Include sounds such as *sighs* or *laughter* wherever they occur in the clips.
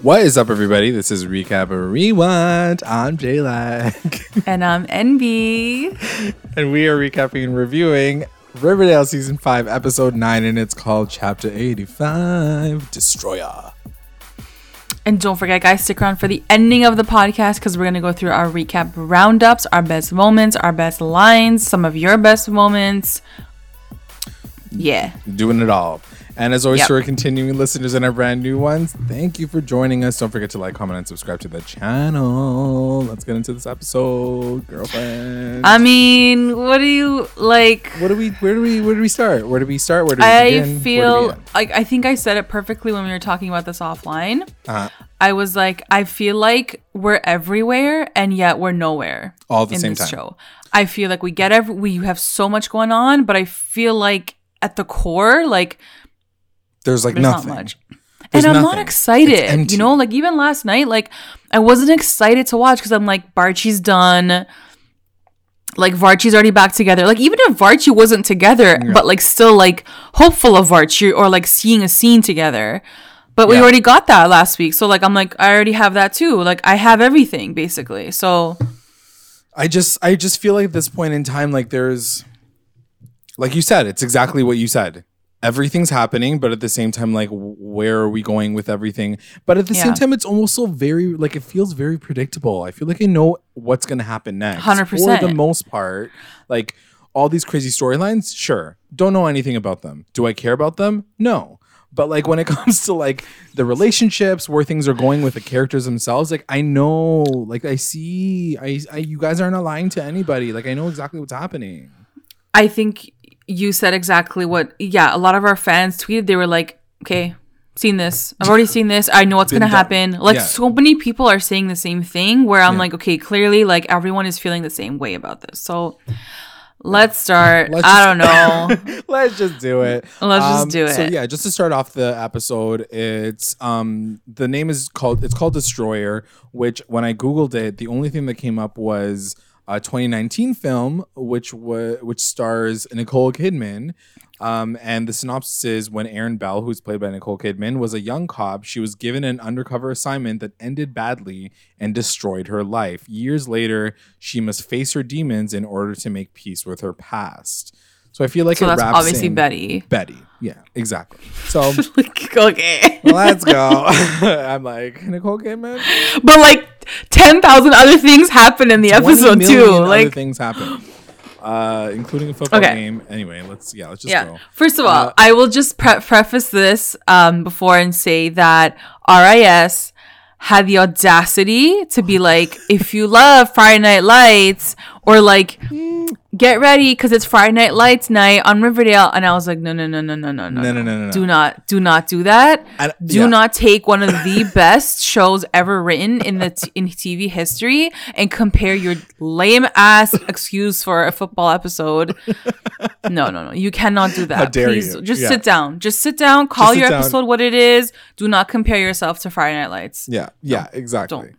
What is up, everybody? This is Recap or Rewind. I'm J Lag. *laughs* And I'm NB. and we are recapping and reviewing Riverdale Season 5, Episode 9, and it's called Chapter 85 Destroyer. And don't forget, guys, stick around for the ending of the podcast because we're going to go through our recap roundups, our best moments, our best lines, some of your best moments. Yeah. Doing it all. And as always, Yep. to our continuing listeners and our brand new ones, thank you for joining us. Don't forget to like, comment, and subscribe to the channel. Let's get into this episode, girlfriend. I mean, what do you like? what do we? Where do we? Where do we start? Where do we start? Where do we I begin? Feel like I think I said it perfectly when we were talking about this offline. Uh-huh. I was like, I feel like we're everywhere and yet we're nowhere All at the same time. show. I feel like we get every we have so much going on, but I feel like at the core, like There's like there's nothing. not much. There's and I'm nothing. not excited. You know, like even last night, like I wasn't excited to watch because I'm like, Varchi's done. Like Varchi's already back together. Like even if Varchi wasn't together, but like still like hopeful of Varchi or like seeing a scene together. But we Yeah. already got that last week. So like I'm like, I already have that too. Like I have everything basically. So I just I just feel like at this point in time, like there's like you said, it's exactly what you said. Everything's happening, but at the same time, like where are we going with everything? But at the same time, it's almost so very like it feels very predictable. I feel like I know what's gonna happen next. For 100%. the most part, like all these crazy storylines, sure. Don't know anything about them. Do I care about them? No. But like when it *laughs* comes to like the relationships, where things are going with the characters themselves, like I know, like I see, I, I you guys are not lying to anybody. Like I know exactly what's happening. I think you said exactly what yeah, a lot of our fans tweeted they were like, Okay, seen this. I've already seen this. I know what's Been gonna done. happen. Like Yeah. so many people are saying the same thing where I'm Yeah. like, okay, clearly like everyone is feeling the same way about this. So let's start. Let's I don't know. *laughs* Let's just do it. Let's just do it So yeah, just to start off the episode, it's um the name is called it's called Destroyer, which when I googled it, the only thing that came up was a 2019 film which was which stars Nicole Kidman. Um, and the synopsis is when Erin Bell, who's played by Nicole Kidman, was a young cop, she was given an undercover assignment that ended badly and destroyed her life. Years later, she must face her demons in order to make peace with her past. So I feel like so it that's wraps obviously Betty. Betty. Yeah, exactly. So *laughs* Like, okay. *laughs* let's go. *laughs* I'm like Nicole Kidman. But like ten thousand other things happen in the episode too. other Like things happen, uh, including a football Okay. game. Anyway, let's yeah, let's just yeah. go. First of all, Uh, I will just pre- preface this um, before and say that RIS had the audacity to be like, if you love Friday Night Lights, or like, get ready because it's Friday Night Lights night on Riverdale, and I was like, no, no, no, no, no, no, no, No, no, no, no, no. do not, do not do that. And- do yeah. not take one of the *laughs* best shows ever written in the t- in TV history and compare your lame ass excuse for a football episode. No, no, no. You cannot do that. dare Please you. just Yeah. sit down. Just sit down. Call sit your down. episode what it is. Do not compare yourself to Friday Night Lights. Yeah, yeah, exactly. don't.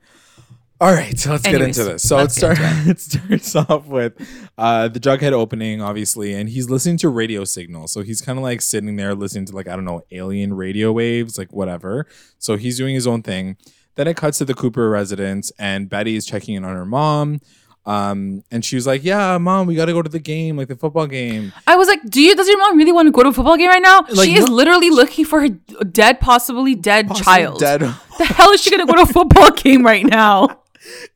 All right, so let's Anyways, get into this. So it, let's get *laughs* it starts off with uh, the Jughead opening, obviously, and he's listening to radio signals. So he's kind of like sitting there listening to like I don't know alien radio waves, like whatever. So he's doing his own thing. Then it cuts to the Cooper residence, and Betty is checking in on her mom. Um, and she was like, "Yeah, mom, we got to go to the game, like the football game." I was like, do you? Does your mom really want to go to a football game right now? Like, she is no- literally looking for her dead, possibly dead Possibly child. dead. The hell is she gonna go to a football *laughs* game right now?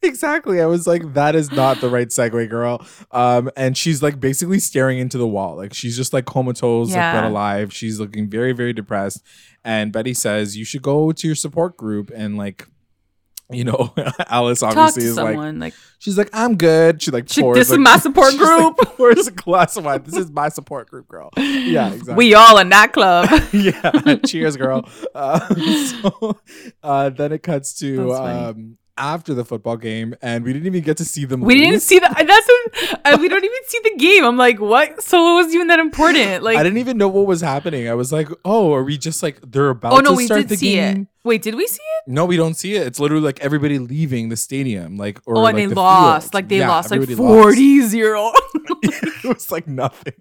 Exactly. I was like, that is not the right segue, girl. Um, and she's like basically staring into the wall. Like she's just like comatose, like but alive. She's looking very, very depressed. And Betty says, You should go to your support group and like you know, *laughs* Alice obviously is like someone. Like, she's like, I'm good. She like She- pours this is my *laughs* support she's, like, group. *laughs* pours a glass of wine. This is my support group, girl. Yeah, exactly. we all in that club. yeah cheers girl uh, so uh, then it cuts to um, after the football game and we didn't even get to see them We didn't see that. *laughs* That's a, uh, we don't even see the game. I'm like, what? So what was even that important? *laughs* Like, I didn't even know what was happening. I was like, "Oh, are we just like they're about oh no, to we start did see game?" it. Wait, did we see it? No, we don't see it. It's literally like everybody leaving the stadium, like or oh, and like, they the lost. field. Like they Yeah, lost like everybody lost. 40 0. *laughs* it was like nothing.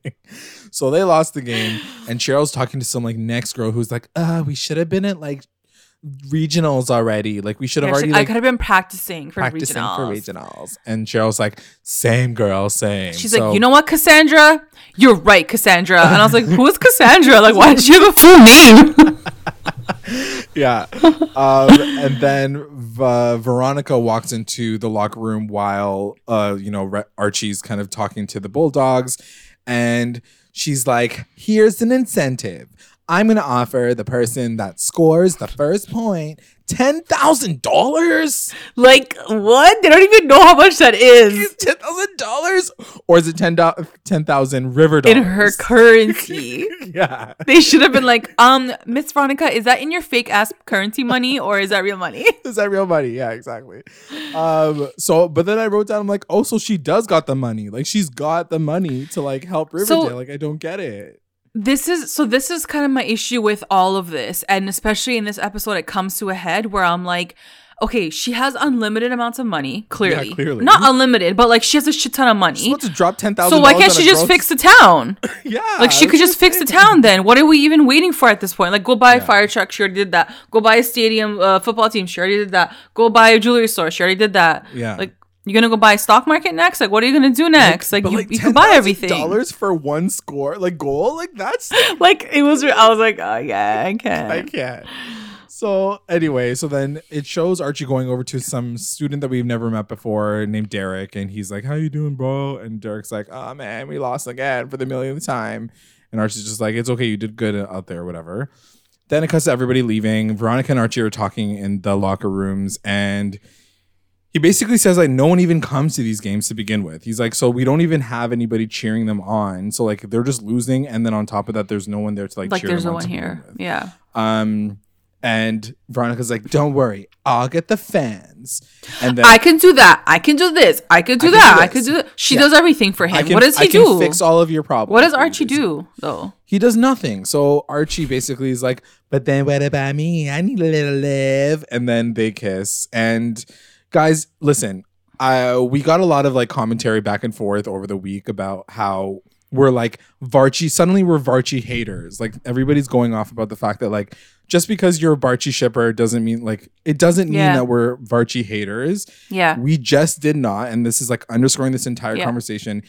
So they lost the game, and Cheryl's talking to some like next girl who's like, "Uh, we should have been at like regionals already. Like we should have already like, I could have been practicing for practicing regionals. for regionals. And Cheryl's like, same girl, same. She's So- like, you know what, Cassandra? You're right, Cassandra. And I was like, who is Cassandra? Like, why does she have a full name? *laughs* yeah. Um, and then uh, Veronica walks into the locker room while, uh, you know, Re- Archie's kind of talking to the Bulldogs. And she's like, here's an incentive. I'm going to offer the person that scores the first point $10,000. like, what? They don't even know how much that is $10,000? Or is it 10,000 10,000 river dollars? in her currency. *laughs* yeah. They should have been like, um, Miss Veronica, is that in your fake ass currency money or is that real money? *laughs* Is that real money? Yeah, exactly. Um, so but then I wrote down, I'm like, oh, so she does got the money. Like she's got the money to like help Riverdale. like I don't get it. This is so this is kind of my issue with all of this and especially in this episode it comes to a head where I'm like okay she has unlimited amounts of money clearly, clearly. not unlimited but like she has a shit ton of She's money about to drop ten thousand. so why can't she just fix the *laughs* town? Yeah, like she could just fix the town then. What are we even waiting for at this point? Like go buy a fire truck she already did that. Go buy a stadium uh, football team she already did that. Go buy a jewelry store she already did that. Yeah. like you're gonna go buy stock market next like what are you gonna do next like, But, you, you can buy everything Dollars for one score, like goal, like that's *laughs* like it was i was like oh yeah i *laughs* can I can't. So anyway, so then it shows Archie going over to some student that we've never met before named Derek, and he's like, "How you doing, bro?" And Derek's like, "Oh man, we lost again for the millionth time." And Archie's just like, "It's okay, you did good out there, whatever." Then it cuts to everybody leaving. Veronica and Archie are talking in the locker rooms, and he basically says like no one even comes to these games to begin with. He's like, so we don't even have anybody cheering them on. So like they're just losing, and then on top of that, there's no one there to like like cheer there's no on one here yeah Um, and Veronica's like, "Don't worry, I'll get the fans." And then I can do that. I can do this. I could do I that. do I could do that. She Yeah. does everything for him. Can, what does he I can do? Fix all of your problems. what does Archie do though? He does nothing. So Archie basically is like, "But then what about me? I need a little live." And then they kiss. And guys, listen, we got a lot of like commentary back and forth over the week about how we're like Varchi. Suddenly we're Varchi haters. Like everybody's going off about the fact that like just because you're a Varchi shipper doesn't mean like it doesn't mean Yeah. that we're Varchi haters. Yeah. We just did not, and this is like underscoring this entire Yeah. conversation.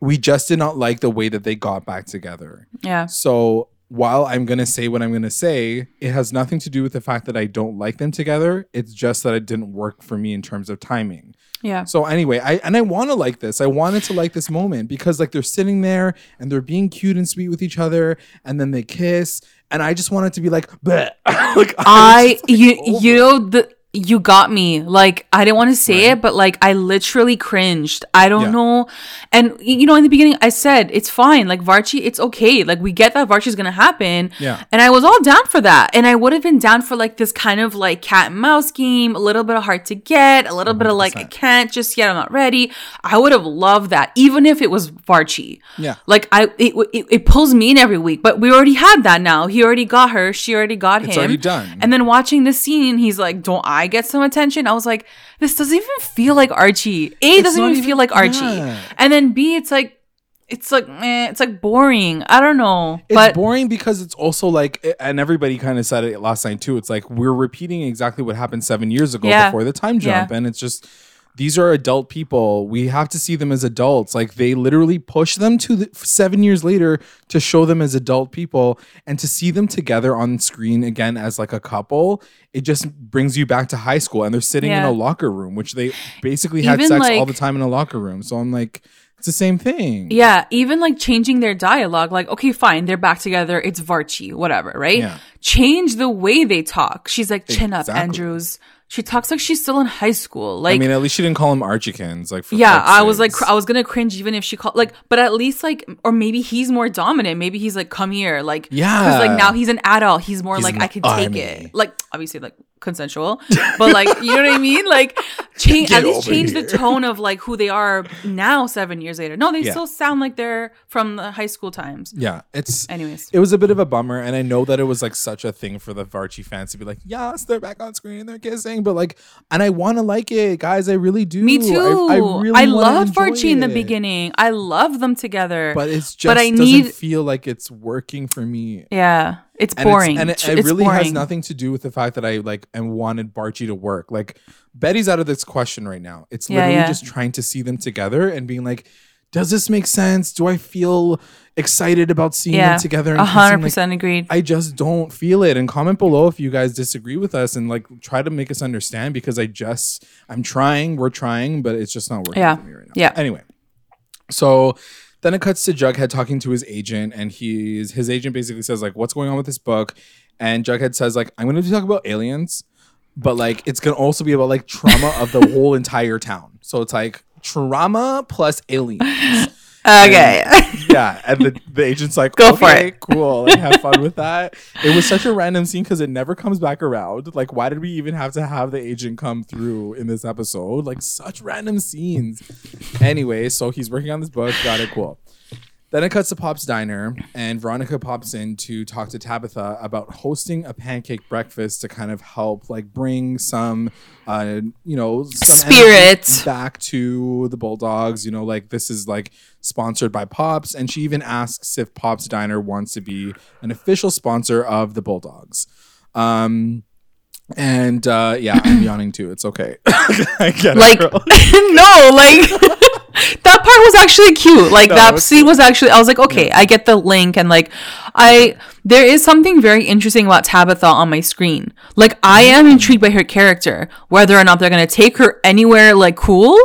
We just did not like the way that they got back together. Yeah. So while I'm gonna say what I'm gonna say, it has nothing to do with the fact that I don't like them together. It's just that it didn't work for me in terms of timing. Yeah. So anyway, I and I want to like this. I wanted to like this moment because like they're sitting there and they're being cute and sweet with each other, and then they kiss, and I just wanted to be like, Bleh. *laughs* like I just, like, you oh over you know the you got me. Like I didn't want to say Right. it, but like I literally cringed. I don't Yeah. know. And you know, in the beginning, I said it's fine. Like Varchi, it's okay. Like we get that Varchi's gonna happen. Yeah. And I was all down for that. And I would have been down for like this kind of like cat and mouse game, a little bit of hard to get, a little bit of like I can't just yet. I'm not ready. I would have loved that, even if it was Varchi. Yeah. Like I, it, it, it pulls me in every week. But we already had that now. He already got her. She already got It's him. already done. And then watching this scene, he's like, "Don't I get some attention?" I was like, "This doesn't even feel like Archie. A it doesn't even, even- feel like Archie." yeah. And then B, it's like, it's like, eh, it's like boring. I don't know, It's but boring because it's also like, and everybody kind of said it last night too. It's like we're repeating exactly what happened seven years ago Yeah. before the time jump, Yeah. and it's just these are adult people. We have to see them as adults. Like they literally push them to the, seven years later to show them as adult people, and to see them together on screen again as like a couple. It just brings you back to high school, and they're sitting in a locker room, which they basically had Even, sex all the time in a locker room. So I'm like, it's the same thing. yeah, even like changing their dialogue. Like, okay, fine, they're back together. It's Varchi, whatever, right? Yeah. Change the way they talk. She's like, "Chin up, Andrews." She talks like she's still in high school. Like, I mean, at least she didn't call him Archiekins. Like, for yeah, I was like, cr- I was gonna cringe even if she called like, but at least like, or maybe he's more dominant. Maybe he's like, come here, like, Yeah. because like now he's an adult. He's more He's like, I can take army. it. Like, obviously, like consensual, but like, you know what I mean? Like, change *laughs* Get at least change here. the tone of like who they are now, seven years later. No, they Yeah. still sound like they're from the high school times. Yeah, it's Anyways, it was a bit of a bummer, and I know that it was like such a thing for the Varchi fans to be like, yes, they're back on screen, and they're kissing, but like, and I want to like it, guys, I really do. me too. I, I, I really loved enjoy Varchi in the beginning. I love them together. but it's just but I doesn't need- feel like it's working for me. yeah. It's And boring. and it, It's it really has nothing to do with the fact that I like and wanted Varchi to work. Like Betty's out of this question right now. It's Yeah, literally yeah. just trying to see them together and being like, does this make sense? Do I feel excited about seeing Yeah, them together? a hundred percent agreed. I just don't feel it. And comment below if you guys disagree with us and like try to make us understand because I just I'm trying, we're trying, but it's just not working Yeah. for me right now. Yeah. Anyway, so then it cuts to Jughead talking to his agent, and he's his agent basically says like, "What's going on with this book?" And Jughead says like, "I'm going to talk about aliens, but like it's going to also be about like trauma of the *laughs* whole entire town. So it's like trauma plus aliens." Okay. yeah, and the, the agent's like, Go for it." cool, like, have fun with *laughs* that. It was such a random scene because it never comes back around. Like, why did we even have to have the agent come through in this episode? Like, such random scenes. Anyway, so he's working on this book. Got it, cool. Then it cuts to Pop's diner, and Veronica pops in to talk to Tabitha about hosting a pancake breakfast to kind of help, like, bring some, uh, you know, some Spirit. back to the Bulldogs. You know, like this is like sponsored by Pops, and she even asks if Pops Diner wants to be an official sponsor of the Bulldogs. Um, and uh, yeah, I'm yawning too. It's okay. *laughs* I get like it. *laughs* no like *laughs* that part was actually cute. Like No, that scene was actually i was like okay i get the link and like i there is something very interesting about tabitha on my screen. Like i am intrigued by her character whether or not they're gonna take her anywhere like cool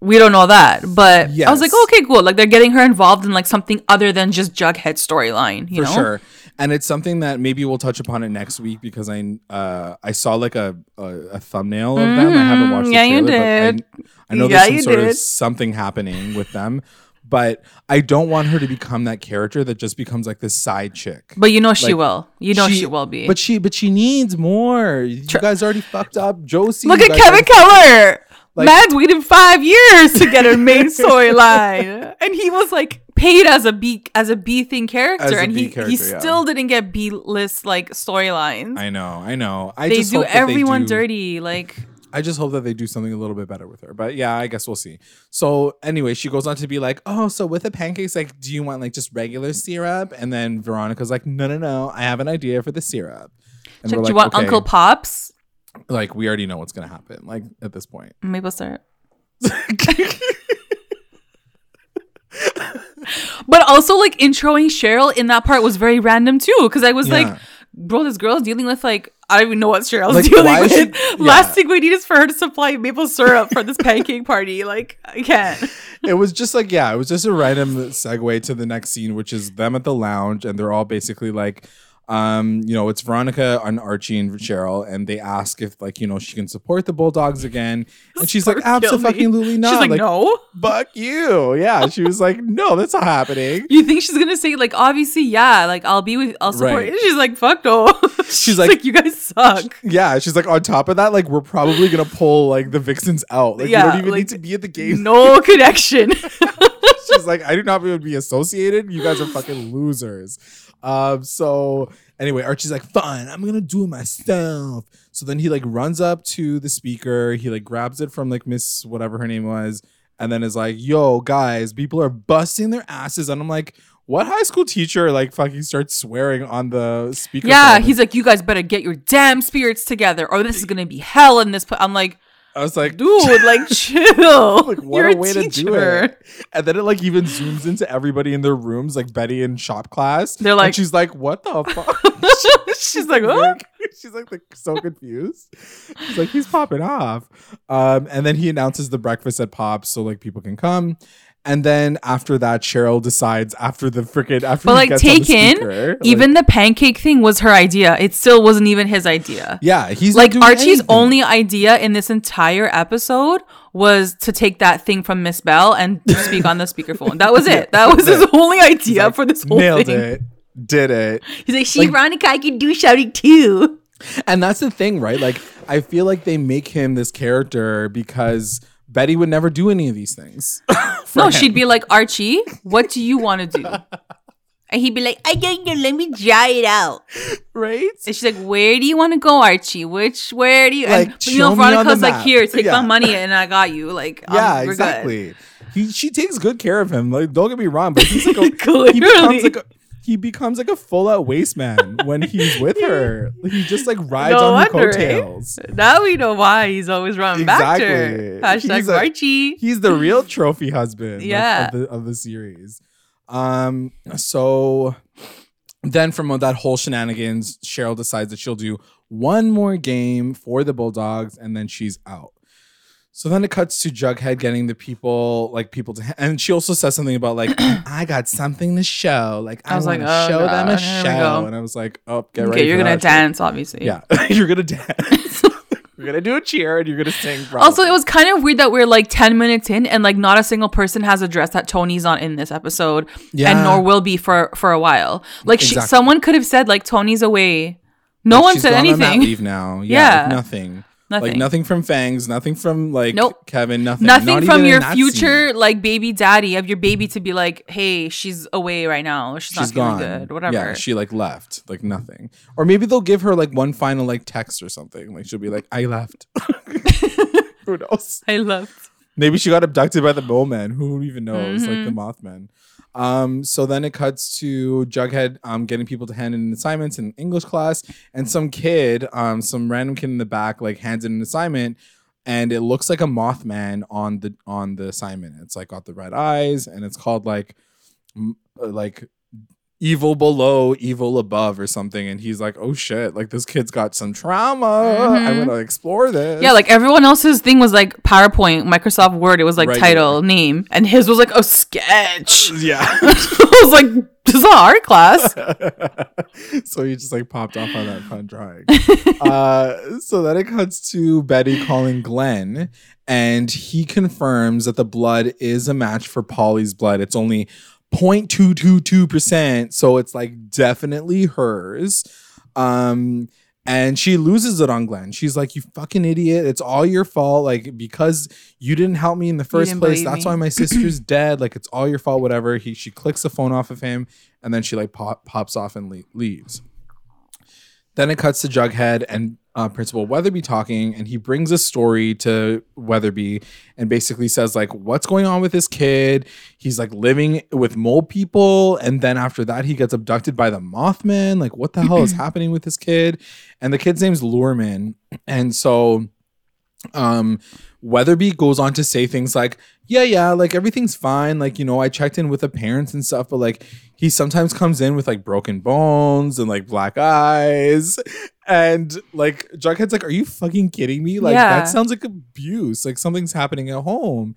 we don't know that but i was like Yes. okay cool like they're getting her involved in like something other than just jughead storyline you for know sure. And it's something that maybe we'll touch upon it next week because I uh I saw like a a, a thumbnail of them. I haven't watched the Mm, yeah, you did. I, I know Yeah, there's some sort of something happening with them. But I don't want her to become that character that just becomes like this side chick. but you know she Like, will you know she, will be But she but she needs more. You guys already fucked up Josie. Look at Kevin Keller. Like- Man's waited five years to get a main *laughs* storyline, and he was like paid as a B as a B thing character, and B he he character, yeah. still didn't get B list like storylines. I know, I know. I They just do hope that everyone they do, dirty. Like I just hope that they do something a little bit better with her. But yeah, I guess we'll see. So anyway, she goes on to be like, "Oh, so with the pancakes, like, do you want like just regular syrup?" And then Veronica's like, "No, no, no. I have an idea for the syrup." And she's we're like, do you want "Okay." Uncle Pops Like, we already know what's gonna happen. Like at this point. maple syrup? *laughs* But also like introing Cheryl in that part was very random too, because I was Yeah. like, bro, this girl's dealing with like I don't even know what Cheryl's Like, dealing with. she- *laughs* Last yeah. thing we need is for her to supply maple syrup for this pancake party. Like I can't. *laughs* it was just like yeah, it was just a random segue to the next scene, which is them at the lounge, and they're all basically like, um, you know, it's Veronica and Archie and Cheryl, and they ask if like you know she can support the Bulldogs again, and she's like, Or kill me. absolutely not. She's like, no. fuck you. Yeah, she was like, no, that's not happening. You think she's gonna say like obviously yeah like I'll be with I'll support Right. you. She's like fuck no. she's, like- like, you guys suck. Yeah, she's like, on top of that, like we're probably gonna pull like the Vixens out. Like Yeah, we don't even like, need to be at the game. No *laughs* connection. she's like, I do not want to be associated. You guys are fucking losers. Um, so anyway, Archie's like, fine, I'm gonna do it myself. So then he like runs up to the speaker, he like grabs it from like Miss whatever her name was, and then is like, yo, guys, people are busting their asses. And I'm like, what high school teacher like fucking starts swearing on the speaker? yeah, he's like you guys better get your damn spirits together or this is gonna be hell in this. I'm like I was like, dude like *laughs* chill. *laughs* like what You're a way to do it. And then it like even zooms into everybody in their rooms like betty in shop class. They're and like- she's like what the *laughs* fuck? She's like, Like, "Huh?" she's like, like, so confused. She's like he's popping off. Um and then he announces the breakfast at pops so like people can come and then after that cheryl decides after the freaking after But like gets on the taken, speaker, like- even the pancake thing was her idea. It still wasn't even his idea. yeah he's like Archie's anything. only idea in this entire episode was to take that thing from Miss Bell and speak on the speakerphone. That was *laughs* it. That was his only idea like, for this whole nailed thing. it did it He's like, she Veronica, I can do shouting too. And that's the thing, right? Like, I feel like they make him this character because Betty would never do any of these things. *laughs* No, she'd be like, Archie, what do you want to do? And he'd be like, I don't know, let me try it out. right? And she's like, Where do you want to go, Archie? Which where do you Like, and you know show me on the Veronica's like. Here, take Yeah. my money and I got you. Like, *laughs* um, yeah, good." exactly. He she takes good care of him. Like, don't get me wrong, but he's like a, *laughs* he becomes like a, he becomes like a full out waste man when he's with *laughs* her. He just like rides No on her wonder, eh? coattails. Now we know why he's always running back to her. Exactly. Hashtag He's a-. He's the real trophy husband like, Yeah. of, the, of the series. Um, so then from that whole shenanigans, Cheryl decides that she'll do one more game for the Bulldogs and then she's out. So then it cuts to Jughead getting the people, like people to, and she also says something about like, *clears throat* I got something to show. Like I, I was like, to oh, show them a God, here we show, and I was like, oh, get ready. Okay, *laughs* you're gonna dance, obviously. Yeah, you're gonna dance. you're gonna do a cheer and you're gonna sing. Also, it was kind of weird that we're like 10 minutes in and like not a single person has addressed that Toni's on in this episode Yeah. and nor will be for for a while. Like she, someone could have said like Toni's away. No Like, one said gone on anything. leave now. Yeah, like, Yeah. nothing. Nothing. Like nothing from Fangs, nothing from like Nope. Kevin, nothing. Nothing Not from your future scene. like baby daddy of your baby to be like, hey, she's away right now. She's, She's not feeling gone. good. Whatever. Yeah, she like left. Like nothing. Or maybe they'll give her like one final like text or something. Like she'll be like, I left. *laughs* Who knows? I love. Maybe she got abducted by the bowman. man. Who even knows? Like the Mm-hmm. Mothman. Um, so then it cuts to Jughead um getting people to hand in assignments in English class, and some kid, um, some random kid in the back, like hands in an assignment, and it looks like a Mothman on the on the assignment. It's like got the red eyes, and it's called like m- uh, like evil below, evil above, or something. And he's like, oh shit, like this kid's got some trauma. I'm Mhm. gonna explore this. Yeah, like everyone else's thing was like PowerPoint, Microsoft Word. It was like Right. title, name, and his was like a sketch. *laughs* yeah. *laughs* I was like, this is an art class. *laughs* so he just like popped off on that fun drawing. uh, so then it cuts to Betty calling Glenn, and he confirms that the blood is a match for Polly's blood. It's only 0.222%, so it's like definitely hers. Um, and she loses it on Glenn. She's like, "You fucking idiot! It's all your fault. Like because you didn't help me in the first place. That's me." why my sister's *clears throat* dead. Like it's all your fault. Whatever." He she clicks the phone off of him, and then she like pop, pops off and le- leaves. Then it cuts to Jughead and uh, Principal Weatherby talking, and he brings a story to Weatherby and basically says like, "What's going on with this kid? He's like living with mole people, and then after that, he gets abducted by the Mothman. Like, what the hell is *clears throat* happening with this kid?" And the kid's name's Lurman, and so um Weatherby goes on to say things like, yeah, yeah, like everything's fine. Like, you know, I checked in with the parents and stuff, but like he sometimes comes in with like broken bones and like black eyes. And like Jughead's like, Are you fucking kidding me? Like Yeah. that sounds like abuse. Like something's happening at home.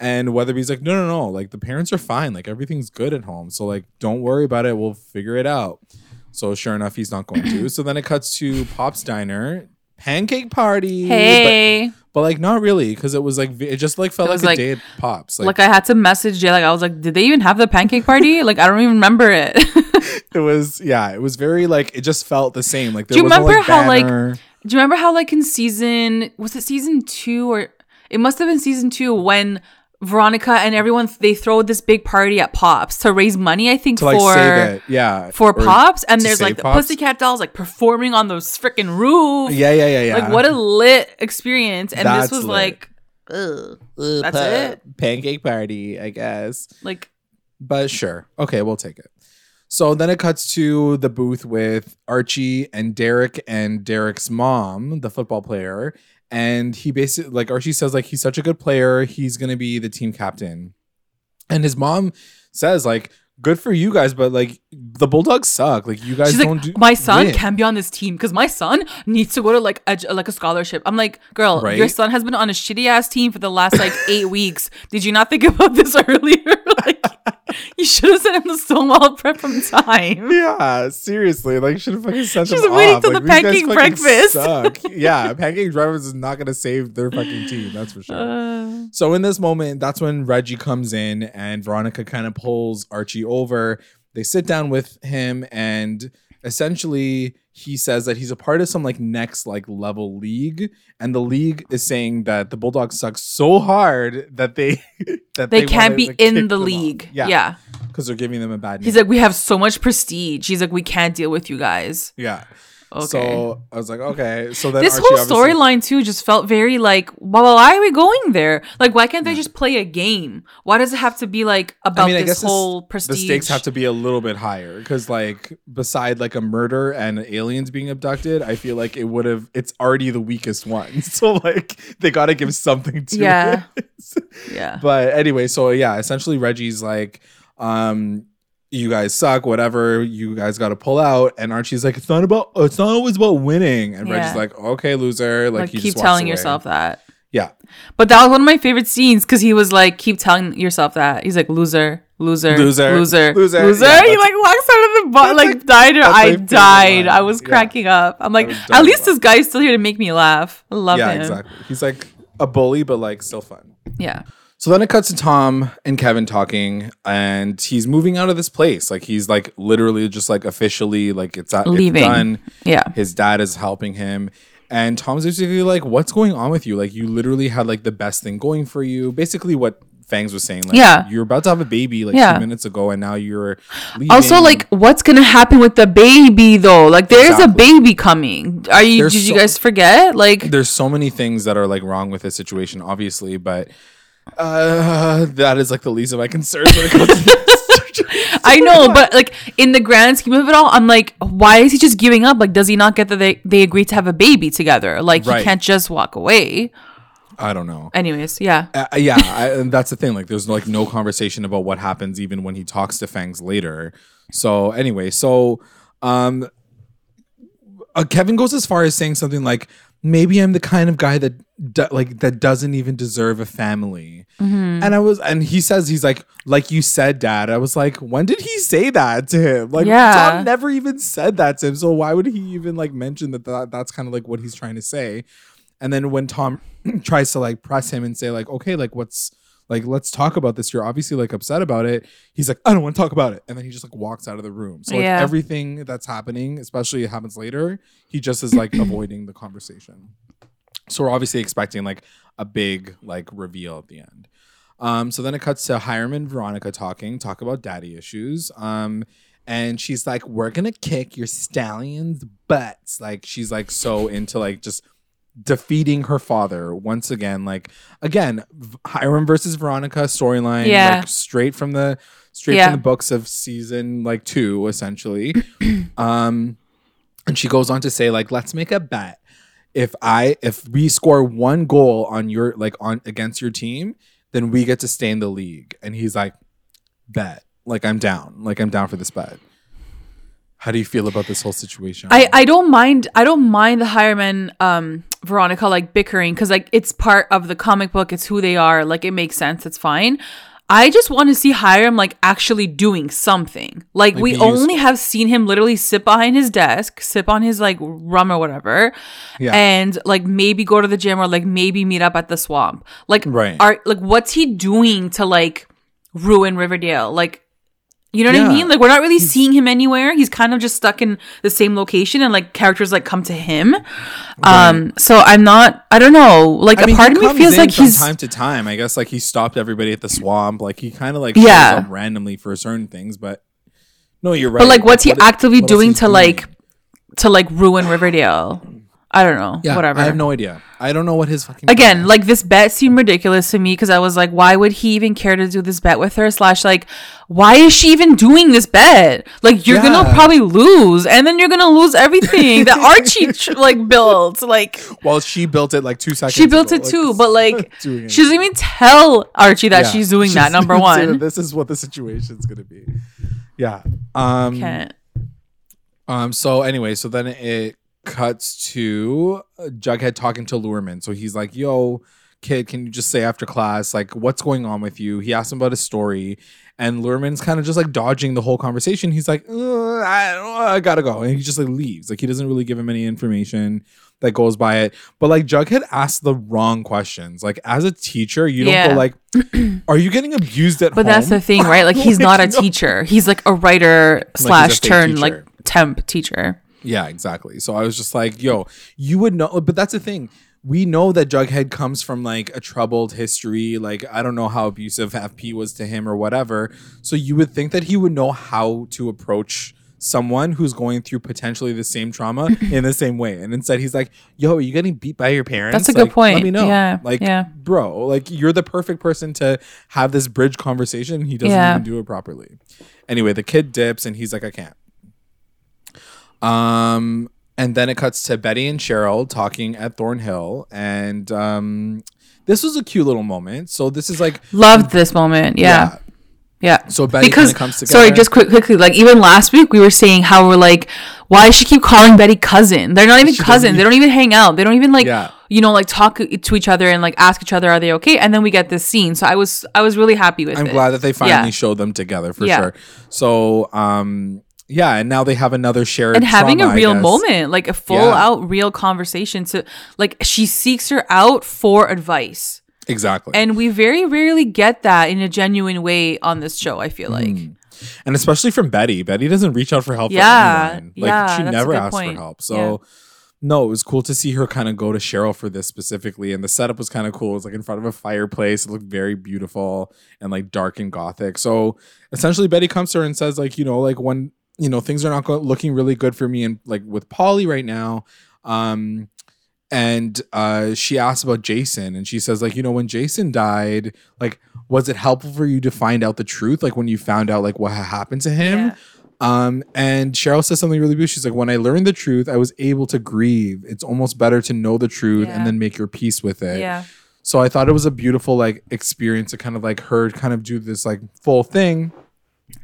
And Weatherby's like, no, no, no. Like the parents are fine. Like everything's good at home. So like don't worry about it. We'll figure it out. So sure enough, he's not going to. so then it cuts to Pop's diner, pancake party. but- Hey, but like not really because it was like it just like felt It like was a like- day at pops like, like, I had to message Jay. Like I was like, did they even have the pancake party? *laughs* like I don't even remember it. it was yeah it was very like it just felt the same like there Do you no, remember like, how, like. Do you remember how like in season was it season two or it must have been season two when Veronica and everyone they throw this big party at Pops to raise money, I think, to like for save it yeah for Or- Pops, and there's like the Pops? Pussycat dolls like performing on those freaking roof. yeah yeah yeah yeah Like what a lit experience. And That's this was lit. like ugh, that's it. pancake party I guess Like but sure okay we'll take it so then it cuts to the booth with Archie and Derek and Derek's mom the football player and he basically like Archie says like he's such a good player he's gonna be the team captain and his mom says like good for you guys but like the bulldogs suck like you guys she's don't like, do my son win." can be on this team because my son needs to go to like a, like a scholarship. I'm like, girl, Right? your son has been on a shitty ass team for the last like eight *laughs* weeks. Did you not think about this *laughs* earlier? Like, you should have sent him the Stonewall prep from time. yeah seriously like should have fucking sent She's them waiting off. till Like, the these guys pancake fucking breakfast. suck. *laughs* yeah pancake breakfast is not gonna save their fucking team that's for sure Uh, So in this moment, that's when Reggie comes in and Veronica kind of pulls Archie over. They sit down with him and essentially he says that he's a part of some like next like level league and the league is saying that the Bulldogs suck so hard that they *laughs* that they, can't wanna, be like, in the off. league. Yeah, yeah. because they're giving them a bad name. He's like, we have so much prestige. He's like, we can't deal with you guys. Yeah. Okay. So I was like, okay. So then this Archie whole storyline too just felt very like well why are we going there like why can't they just play a game why does it have to be like about I mean, I this guess the s- whole the stakes have to be a little bit higher because, like, beside like a murder and aliens being abducted, I feel like it would have. It's already the weakest one, *laughs* so like they got to give something to Yeah. it. *laughs* yeah but anyway, so yeah, essentially Reggie's like, um, you guys suck, whatever. You guys got to pull out, and Archie's like, it's not about, it's not always about winning, and Reggie's like, okay, loser, like, like, keep telling away. yourself that yeah, but that was one of my favorite scenes because he was like keep telling yourself that he's like loser loser Loser, loser loser. loser Yeah, he like walks out of the bar like, like- died or I died. I was Yeah. cracking up I'm like at least this guy's still here to make me laugh I love yeah, him exactly. He's like a bully, but like still fun. yeah So then it cuts to Tom and Kevin talking, and he's moving out of this place. Like he's like literally just like officially like it's, at, Leaving. it's done. yeah His dad is helping him, and Tom's basically like, "What's going on with you? Like you literally had like the best thing going for you." Basically, what Fangs was saying. Like, Yeah. you're about to have a baby like Yeah. two minutes ago, and now you're leaving. Also, like, what's gonna happen with the baby though? Like, there's Exactly. a baby coming. Are you? There's did you guys forget? Like, there's so many things that are like wrong with this situation, obviously, but uh, that is like the least of my concerns when it comes to *laughs* *laughs* I know, but like in the grand scheme of it all, I'm like, why is he just giving up? Like, does he not get that they they agreed to have a baby together? Like, Right. he can't just walk away. I don't know. Anyways, yeah, Uh, yeah, I, and that's the thing. Like, there's like no conversation about what happens even when he talks to Fangs later. So anyway, so um, uh, Kevin goes as far as saying something like, "Maybe I'm the kind of guy that do- like that doesn't even deserve a family." Mm-hmm. And I was, and he says he's like, "Like you said, Dad." I was like, "When did he say that to him?" Like, Yeah. Tom never even said that to him. So why would he even like mention that, that that's kind of like what he's trying to say? And then when Tom *clears throat* tries to like press him and say like, okay, like what's like, let's talk about this. You're obviously like upset about it. He's like, I don't want to talk about it. And then he just like walks out of the room. So like Yeah. everything that's happening, especially it happens later, he just is like *clears throat* avoiding the conversation. So we're obviously expecting like a big like reveal at the end. Um, so then it cuts to Hiram and Veronica talking, talk about daddy issues. Um, and she's like, "We're gonna kick your stallions' butts." Like she's like so into like just defeating her father once again. Like again, Hiram versus Veronica storyline, Yeah. like straight from the straight Yeah. from the books of season like two, essentially. *clears throat* um, and she goes on to say like, "Let's make a bet." if I if we score one goal on your like on against your team, then we get to stay in the league. And he's like, bet. Like I'm down. Like I'm down for this bet. How do you feel about this whole situation? I I don't mind. I don't mind the Hireman, um, Veronica like bickering because like it's part of the comic book. It's who they are. Like it makes sense. It's fine. I just want to see Hiram like actually doing something. Like, Like, we only have seen him literally sit behind his desk, sip on his like rum or whatever, Yeah. and like maybe go to the gym or like maybe meet up at the swamp. Like, Right. are like what's he doing to like ruin Riverdale? Like, you know what Yeah. I mean? Like, we're not really seeing him anywhere. He's kind of just stuck in the same location, and like characters like come to him. Um, so I'm not. I don't know. Like, I mean, a part of me feels like from he's time to time. I guess like he stopped everybody at the swamp. Like he kind of like Yeah. up randomly for certain things. But no, you're right. But like, what's he what- actively what doing to like to like ruin Riverdale? I don't know. Yeah, Whatever. I have no idea. I don't know what his fucking Again, like this bet seemed ridiculous to me because I was like, why would he even care to do this bet with her? Slash, like, why is she even doing this bet? Like, you're gonna probably lose, and then you're gonna lose everything that Archie *laughs* tr- like built. Like, Well, she built it like two seconds. she built ago, it like, too, *laughs* but like, *laughs* she doesn't even tell Archie that Yeah. she's doing She's- that. Number one. This is what the situation's gonna be. Yeah. Um. Can't. Um. So anyway, so then it cuts to uh, Jughead talking to Lurman. So he's like, "Yo, kid, can you just say after class, like, what's going on with you?" He asks him about his story, and Lurman's kind of just like dodging the whole conversation. He's like, "Uh, "I I gotta go," and he just like leaves. Like he doesn't really give him any information that goes by it. But like Jughead asks the wrong questions. Like as a teacher, you don't Yeah. go like, *clears throat* "Are you getting abused at But home?" that's the thing, right? Like, *laughs* he's not a *laughs* teacher. He's like a writer slash turn teacher. like temp teacher. Yeah, exactly. So I was just like, yo, you would know, but that's the thing. We know that Jughead comes from like a troubled history. Like, I don't know how abusive FP was to him or whatever. So you would think that he would know how to approach someone who's going through potentially the same trauma *laughs* in the same way. And instead, he's like, "Yo, are you getting beat by your parents?" That's a good point. Let me know. Yeah, Like, yeah. bro, like you're the perfect person to have this bridge conversation. He doesn't Yeah. even do it properly. Anyway, the kid dips, and he's like, "I can't." Um, and then it cuts to Betty and Cheryl talking at Thornhill, and um, this was a cute little moment. So this is like, Loved this moment. Yeah. Yeah. So Betty because comes together. sorry, just quick, quickly. Like even last week, we were saying how we're like, why does she keep calling Betty cousin? They're not even She cousins. They don't even hang out. They don't even like, Yeah. you know, like talk to each other and like ask each other, are they okay? And then we get this scene. So I was, I was really happy with I'm it. glad that they finally Yeah. showed them together for Yeah. sure. So, um, yeah, and now they have another shared and having trauma, a real moment, like a full Yeah. out real conversation. To like, she seeks her out for advice. Exactly. And we very rarely get that in a genuine way on this show, I feel like. Mm. and especially from Betty. Betty doesn't reach out for help. Yeah, for anyone. like yeah, she never asks point. for help. So. No, it was cool to see her kind of go to Cheryl for this specifically, and the setup was kind of cool. It was like in front of a fireplace. It looked very beautiful and like dark and gothic. So essentially, Betty comes to her and says, like, you know, like when you know things are not go- looking really good for me, and like with Polly right now, um, and uh, she asks about Jason, and she says, like, you know, when Jason died, like, was it helpful for you to find out the truth, like when you found out like what happened to him? Yeah. Um, and Cheryl says something really beautiful. She's like, when I learned the truth, I was able to grieve. It's almost better to know the truth Yeah. and then make your peace with it. Yeah. So I thought it was a beautiful like experience to kind of like her kind of do this like full thing.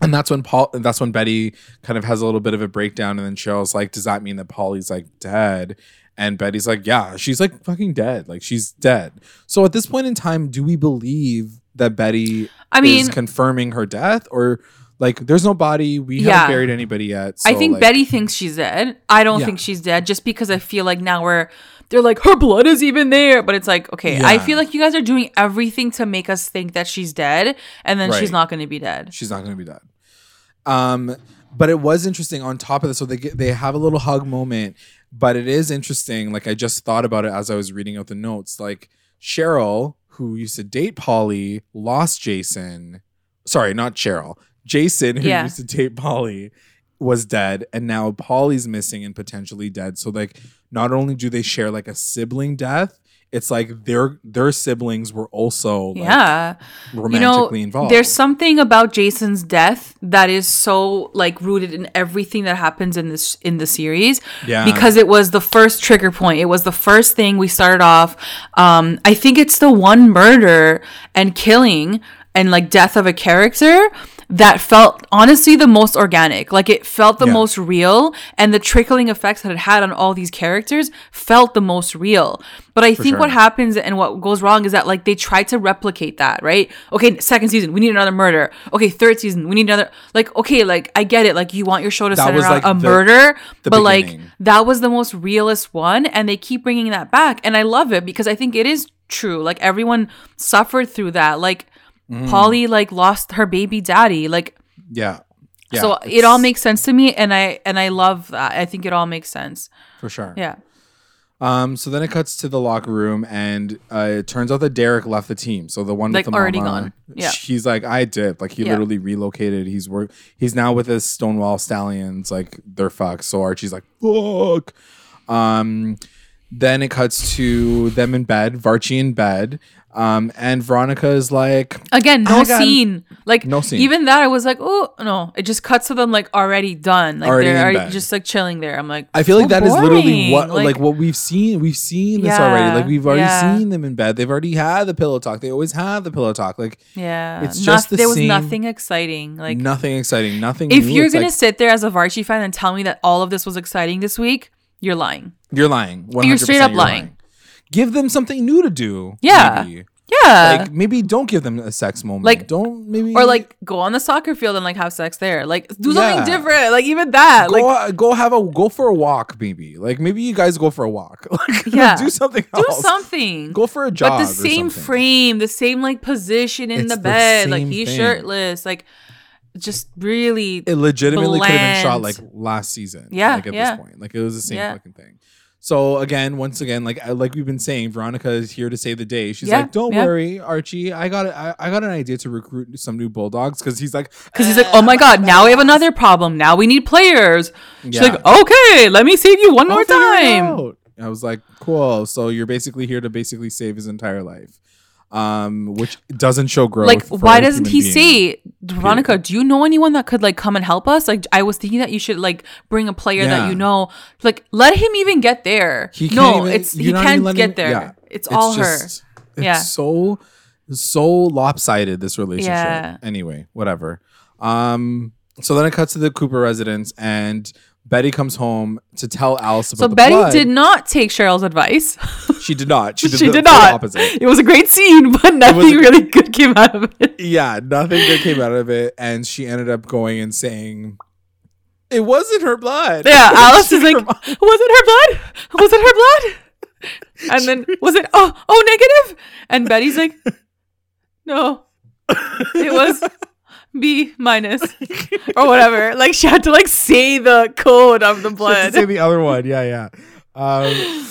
And that's when Paul that's when Betty kind of has a little bit of a breakdown and then Cheryl's like, Does that mean that Polly's like dead? And Betty's like, Yeah, she's like fucking dead. Like she's dead. So at this point in time, do we believe that Betty I mean, is confirming her death? Or like there's no body, we Yeah. haven't buried anybody yet. I think like, Betty thinks she's dead. I don't Yeah. think she's dead just because I feel like now we're they're like her blood is even there, but it's like okay, I feel like you guys are doing everything to make us think that she's dead, and then she's not going to be dead. she's not going to be dead. Um, but it was interesting on top of this. So they get, they have a little hug moment, but it is interesting. Like I just thought about it as I was reading out the notes. Like Cheryl, who used to date Polly, lost Jason. Sorry, not Cheryl. Jason, who Yeah. used to date Polly, was dead, and now Polly's missing and potentially dead. So like, not only do they share like a sibling death, it's like their their siblings were also like, yeah. romantically involved. There's something about Jason's death that is so like rooted in everything that happens in this in the series. Yeah. Because it was the first trigger point. It was the first thing we started off. Um, I think it's the one murder and killing and like death of a character that felt honestly the most organic. Like it felt the Yeah. most real and the trickling effects that it had on all these characters felt the most real. But I think sure. what happens and what goes wrong is that like they try to replicate that, right? Okay, second season, we need another murder. Okay, third season, we need another like okay, like I get it. Like you want your show to That center around like, a the- murder, the but like that was the most realist one and they keep bringing that back and I love it because I think it is true. Like everyone suffered through that. Like Mm. Polly like lost her baby daddy. Like Yeah. Yeah. so it all makes sense to me and I and I love that. I think it all makes sense. for sure. Yeah. Um. So then it cuts to the locker room, and uh, it turns out that Derek left the team. So the one Like, with the already mama, gone. Yeah. He's like, I did. Like he Yeah. literally relocated. He's work. He's now with his Stonewall Stallions. Like they're fucked. So Archie's like, fuck. Um. Then it cuts to them in bed, Varchi in bed. Um, and Veronica is like, Again, no scene. Like No scene. Even that, I was like, oh no! It just cuts to them like already done. Like Already they're already just like chilling there. I'm like, I feel like so that is literally what like, what we've seen. We've seen this already. Like we've already yeah. seen them in bed. They've already had the pillow talk. They always have the pillow talk. Like yeah, it's just the there was nothing exciting. Like nothing exciting. Nothing. if new. you're It's gonna like, sit there as a Varchi fan and tell me that all of this was exciting this week, you're lying. you're lying. 100% You're straight up you're lying. Give them something new to do. Yeah. maybe. Yeah. Like maybe don't give them a sex moment. Like- don't maybe or like go on the soccer field and like have sex there. Like do something Yeah. different. Like even that. go like go have a go for a walk. Maybe like maybe you guys go for a walk. *laughs* Like Yeah. do something do something. Go for a jog. but the same something. frame, the same like position in It's the the bed, like same he's thing. shirtless, like just really It legitimately could have been shot like last season. Yeah, like at yeah. this point, like it was the same Yeah. fucking thing. So again, once again, like like we've been saying, Veronica is here to save the day. She's Yeah, like, "Don't yeah. worry, Archie. I got I, I got an idea to recruit some new bulldogs." Because he's like, Because he's like, oh my god, now we have another problem. Now we need players. She's Yeah. like, okay, let me save you one "I'll more time. I was like, "Cool." So you're basically here to basically save his entire life, um, which doesn't show growth. Like, why doesn't he being. say, Veronica, do you know anyone that could like come and help us? Like, I was thinking that you should like bring a player that you know. Like, let him even get there. He can't no, even- it's he can't get there. yeah. It's, all her. It's Yeah. so so lopsided this relationship. Yeah. Anyway, whatever. Um. So then it cuts to the Cooper residence, and Betty comes home to tell Alice about. So the Betty blood. did not take Cheryl's advice. *laughs* She did not. She did, she the did not. opposite. It was a great scene, *laughs* but nothing a- really good came out of it. Yeah, nothing good came out of it, and she ended up going and saying, "It wasn't her blood." Yeah, *laughs* Alice is like, was it her blood? Was it her blood? And then was it oh oh negative? And Betty's like, no, it was B minus or whatever. *laughs* Like she had to like say the code of the She blood. say the other one. Yeah, yeah. Um,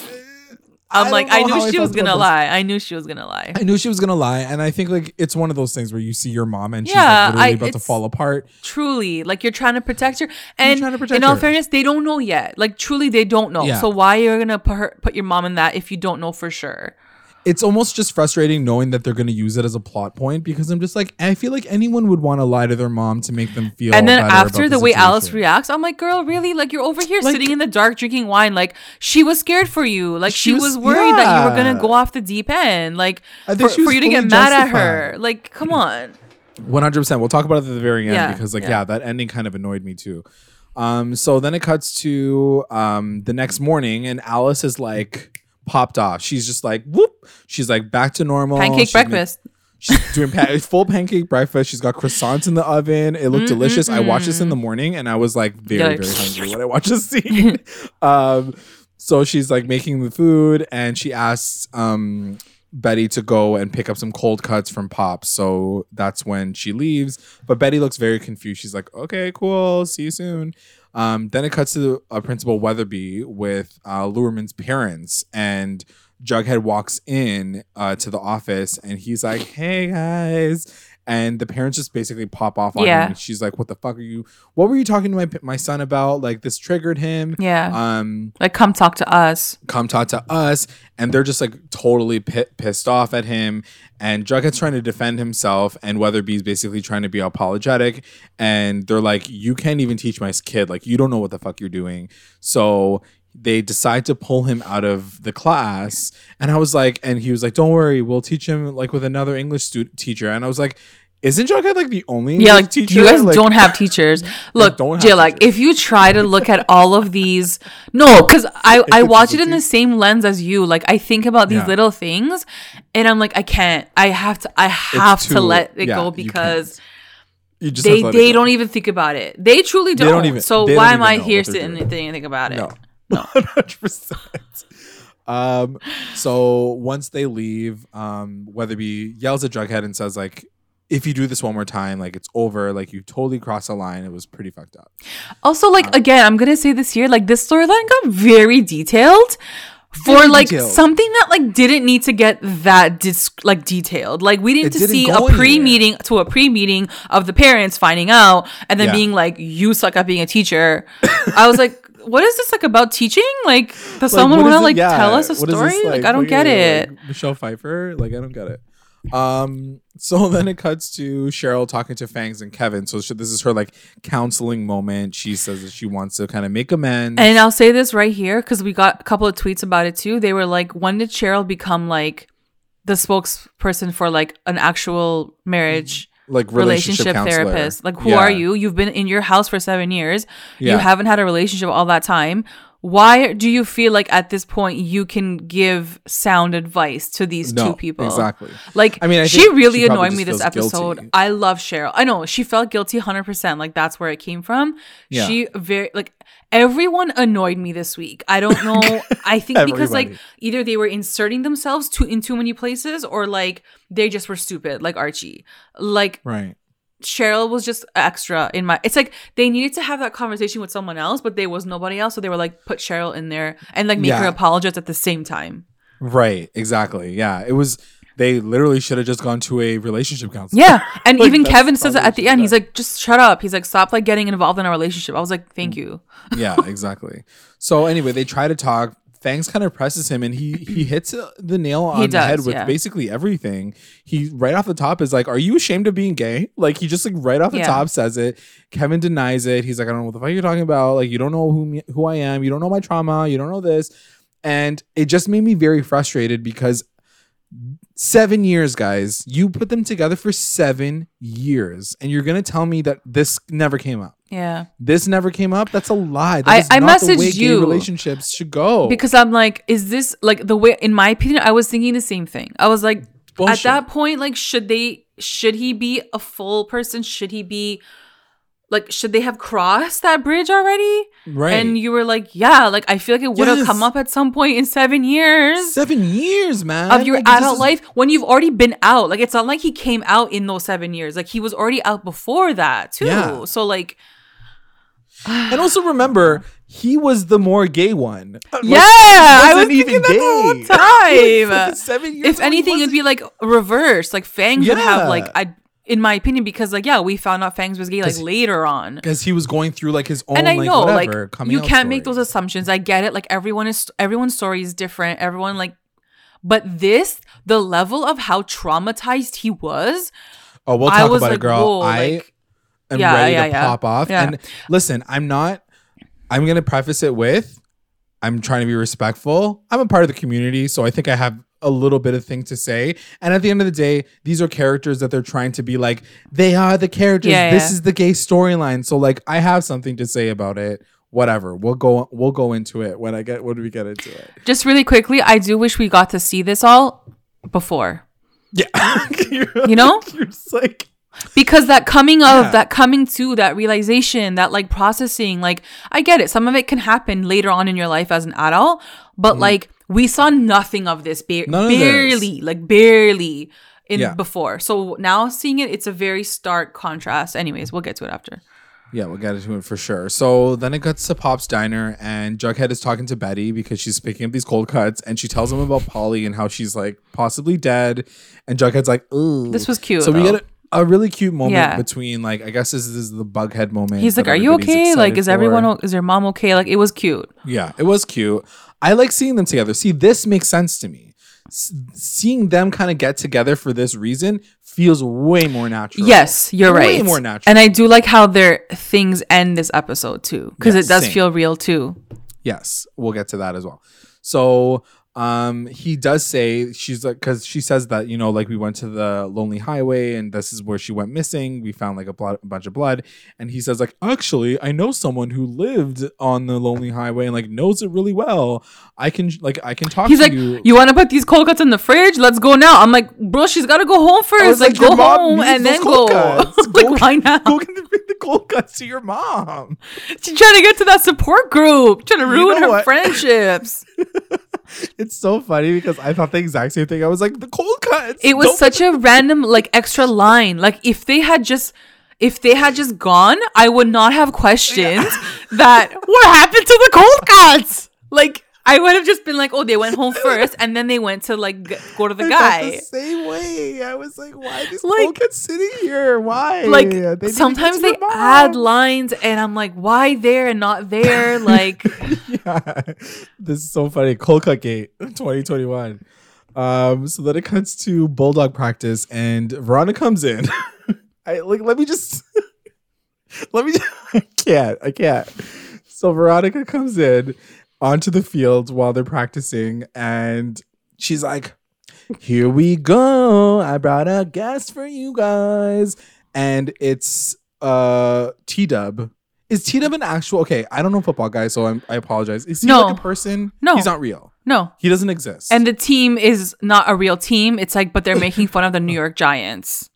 I'm I like, I knew how I she was gonna lie. I knew she was gonna lie. I knew she was gonna lie, and I think like it's one of those things where you see your mom and she's Yeah, like, literally I- about to fall apart. Truly, like you're trying to protect her, and protect in all her. fairness, they don't know yet. Like truly, they don't know. Yeah. So why are you're gonna put her, put your mom in that if you don't know for sure? It's almost just frustrating knowing that they're gonna use it as a plot point because I'm just like I feel like anyone would want to lie to their mom to make them feel. and then after about the, way Alice reacts, I'm like, girl, really? Like you're over here Like- sitting in the dark drinking wine. Like she was scared for you. Like she, She was, was- worried that you were gonna go off the deep end. Like for, for you to get mad at her. Like come on. One hundred percent. We'll talk about it at the very end Yeah, because, like, yeah. yeah. that ending kind of annoyed me too. Um, so then it cuts to um the next morning, and Alice is like popped off. She's just like whoop. She's like back to normal. Pancake She's breakfast. she's doing *laughs* full pancake breakfast. She's got croissants in the oven. It looked delicious. I watched this in the morning, and I was like very very hungry when I watched this scene. *laughs* um, so she's like making the food, and she asks um Betty to go and pick up some cold cuts from Pop. So that's when she leaves. But Betty looks very confused. She's like, okay, cool. See you soon. Um, then it cuts to uh, Principal Weatherbee with uh, parents. And Jughead walks in uh, to the office and he's like, hey, guys. And the parents just basically pop off on Yeah. him. And she's like, what the fuck are you? What were you talking to my, my son about? Like, this triggered him. Yeah. Um, like come talk to us. come talk to us and they're just like totally pi- pissed off at him and jughead's trying to defend himself and weatherbee's basically trying to be apologetic and they're like you can't even teach my kid like you don't know what the fuck you're doing so they decide to pull him out of the class and i was like and he was like don't worry we'll teach him like with another english teacher and i was like isn't jughead like the only Yeah, like teacher you guys Like, don't have teachers. *laughs* Look, don't have Jay, like if you try to look at all of these, no, because I I watch it in the same lens as you. Like I think about these Yeah. little things, and I'm like, I can't. I have to. I have to let it yeah, go because you just they have to let it they don't even think about it. They truly don't. don't even- so they why am I here sitting and thinking about it? No. *laughs* Hundred percent. Um. So once they leave, um, Weatherbee yells at Jughead and says, like, "If you do this one more time, like it's over. Like you totally crossed a line. It was pretty fucked up." Also, like again, I'm gonna say this here, like this storyline got very detailed for Very like detailed. something that like didn't need to get that dis- like detailed. Like we didn't see a pre-meeting to a pre-meeting of the parents finding out and then Yeah. being like, "You suck at being a teacher." I was like. *laughs* What is this like about teaching? Like, does someone want to like yeah, tell us a what story? this, Like, I don't get it. like, Michelle Pfeiffer, like I don't get it. Um. So *laughs* then it cuts to Cheryl talking to Fangs and Kevin. So she, this is her like counseling moment. She says that she wants to kind of make amends. And I'll say this right here because we got a couple of tweets about it too. They were like, when did Cheryl become like the spokesperson for like an actual marriage like relationship, counselor. therapist? Like, who Yeah. are you? You've been in your house for seven years. Yeah. You haven't had a relationship all that time. Why do you feel like at this point you can give sound advice to these No, two people? exactly. Like, I mean, I she really she annoyed me this episode. guilty. I love Cheryl. I know she felt guilty 100%. Like, that's where it came from. Yeah. She very, like, everyone annoyed me this week. I don't know. *laughs* I think because, like, either they were inserting themselves too in too many places or, like, they just were stupid, like Archie. Like, Right. Cheryl was just extra in my. It's like they needed to have that conversation with someone else, but there was nobody else, so they were like put Cheryl in there and like make her apologize at the same time. Right. Exactly. Yeah. It was. They literally should have just gone to a relationship counselor. Yeah, *laughs* and Like, even Kevin says it at the end. He's like, "Just shut up." He's like, "Stop like getting involved in our relationship." I was like, "Thank Mm. you." yeah, *laughs* exactly. So anyway, they try to talk. Fangs kind of presses him, and he he *clears throat* hits uh, the nail on the head with yeah. basically everything. He right off the top is like, "Are you ashamed of being gay?" *laughs* Like he just like right off the Yeah. top says it. Kevin denies it. He's like, "I don't know what the fuck you're talking about. Like you don't know who me, who I am. You don't know my trauma. You don't know this." And it just made me very frustrated because seven years, guys, you put them together for seven years, and you're gonna tell me that this never came up Yeah, this never came up. That's a lie. That I- is I not the way messaged you relationships should go. because I'm like, is this like the way? In my opinion, I was thinking the same thing. I was like, Bullshit. at that point, like, should they? Should he be a full person? Should he be? Like, should they have crossed that bridge already? right? And you were like, yeah, like I feel like it would have Yes. come up at some point in seven years. seven years, man, of your Like, adult is- life when you've already been out. Like it's not like he came out in those seven years. Like he was already out before that too. Yeah. So like *sighs* And also remember, he was the more gay one. Like, Yeah, I was wasn't thinking that the whole gay. time. *laughs* Like, seven years. if anything, it'd be like reverse. Like Fangs would have like I in my opinion, because like yeah, we found out Fangs was gay like later on. because he was going through like his own. and I like, know, whatever, like you can't make those assumptions. I get it. Like everyone is everyone's story is different. Everyone like, but this the level of how traumatized he was. Oh, we'll I talk was about like, it, girl. whoa, I like- am Yeah, ready yeah, to yeah. pop off. And listen, I'm not. I'm gonna preface it with, I'm trying to be respectful. I'm a part of the community, so I think I have a little bit of thing to say. And at the end of the day, these are characters that they're trying to be like, they are the characters. Yeah, this yeah. is the gay storyline. So like, I have something to say about it. Whatever. We'll go. We'll go into it when I get when we get into it. Just really quickly, I do wish we got to see this all before. Yeah. *laughs* You know? *laughs* You're like. because that coming of Yeah. that coming to that realization that like processing like i get it some of it can happen later on in your life as an adult but mm-hmm. like we saw nothing of this ba-. None of barely like barely in Yeah. before so now seeing it it's a very stark contrast anyways we'll get to it after Yeah, we'll get into it for sure. So then it cuts to Pop's diner, and Jughead is talking to Betty because she's picking up these cold cuts, and she tells him about Polly and how she's like possibly dead. And Jughead's like, "Ooh." This was cute, So we though. get a, a really cute moment Yeah. between like I guess this is the Bughead moment. he's like are you okay like is everyone for." is your mom okay like it was cute Yeah, it was cute. I like seeing them together. See, this makes sense to me. S- seeing them kind of get together for this reason feels way more natural. yes you're Way right more natural. and i do like how their things end this episode too because Yeah, it does same. feel real too Yes, we'll get to that as well. So um he does say she's like because she says that you know like we went to the lonely highway and this is where she went missing we found like a, blood, a bunch of blood and he says like actually i know someone who lived on the lonely highway and like knows it really well i can like i can talk He's to like, you you, want to put these cold cuts in the fridge? Let's go now. I'm like, bro, she's got to go home first. was Like, go home and then go. *laughs* like, Go- why not? go get the, the cold cuts to your mom She's trying to get to that support group, trying to ruin know her what? friendships. *laughs* *laughs* it's so funny because i thought the exact same thing i was like the cold cuts It was such a random, like, extra line. Like, if they had just. If they had just gone, I would not have questioned that what happened to the cold cuts. Like, I would have just been like, oh, they went home *laughs* first, and then they went to like g- go to the I guy. the same way. I was like, why these Like- cold cuts sitting here? Why? like They sometimes they add lines and i'm like why there and not there *laughs* like *laughs* yeah. This is so funny. Cut gate 2021. Um, so then it cuts to bulldog practice and Veronica comes in. I like let me just let me I can't. I can't. So Veronica comes in onto the field while they're practicing and she's like, Here we go. I brought a guest for you guys. And it's uh T Dub. Is T Dub an actual okay? I don't know football guy, so I'm, I apologize. Is he No. like a person? No. He's not real. no He doesn't exist. and the team is not a real team it's like but they're making fun of the new york giants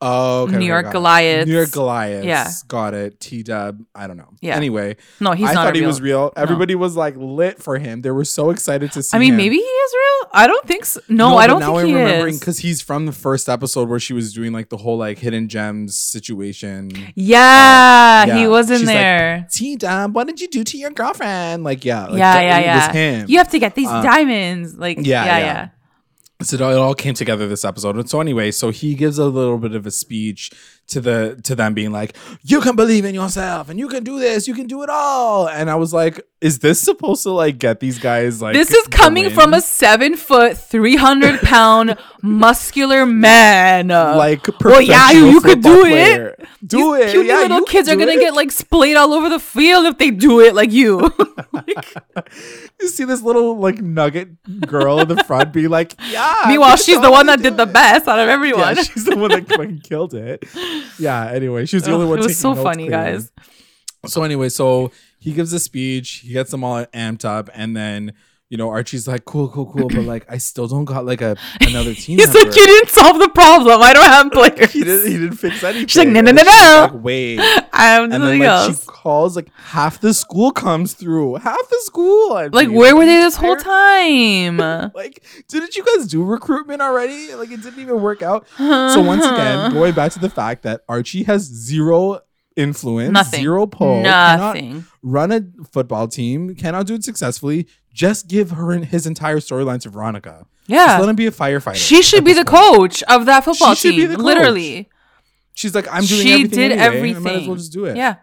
Oh, okay, New okay, York Goliath. New York Goliath. Yeah. got it. T Dub. I don't know. Yeah. Anyway, No, he's I not. thought a he real- was real. Everybody was like lit for him. They were so excited to see. I mean, him. maybe he is real. I don't think so. No, No, I don't now think he I'm remembering is. because he's from the first episode where she was doing like the whole like hidden gems situation. Yeah, he Yeah. was in She's like, there. T Dub, what did you do to your girlfriend? Like, yeah, like, yeah, yeah, yeah. him. You have to get these Uh, diamonds. Like, yeah, yeah, yeah. yeah. So it all, came together this episode. And so anyway, so he gives a little bit of a speech to the to them being like, You can believe in yourself and you can do this, you can do it all. And I was like, is this supposed to like get these guys like This is coming from a seven foot, three hundred pound *laughs* muscular man. like well, yeah, you, you could do player. it. Do These it. Puny yeah, little you kids are gonna it. get like splayed all over the field if they do it like you. *laughs* Like, You see this little like nugget girl in the front be like, *laughs* yeah. meanwhile, she's the one that do did the best out of everyone. Yeah, she's the one that fucking killed it. Yeah. Anyway, she was the Ugh, only one. it was taking so notes funny, clearly. guys. So anyway, so he gives a speech, he gets them all amped up, and then you know Archie's like, "Cool, cool, cool," but like I still don't got like a another *laughs* team. He's member. like, you didn't solve the problem. I don't have *laughs* players. he didn't. He didn't fix anything. She's like, "No, no, no, no." Like, Wait. *laughs* I have And then nothing like else. she calls like half the school comes through. Half the school. I'd Like, where were they this whole time? Like, didn't you guys do recruitment already? Like, it didn't even work out. So once again, going back to the fact that Archie has zero influence, Nothing. zero pull, Nothing. run a football team, cannot do it successfully. Just give her and his entire storyline to Veronica. Just let him be a firefighter. She should be the point. coach of that football She should be team. the coach. Literally. She's like, I'm doing she everything. did anyway. everything. I might as well just do it. Yeah.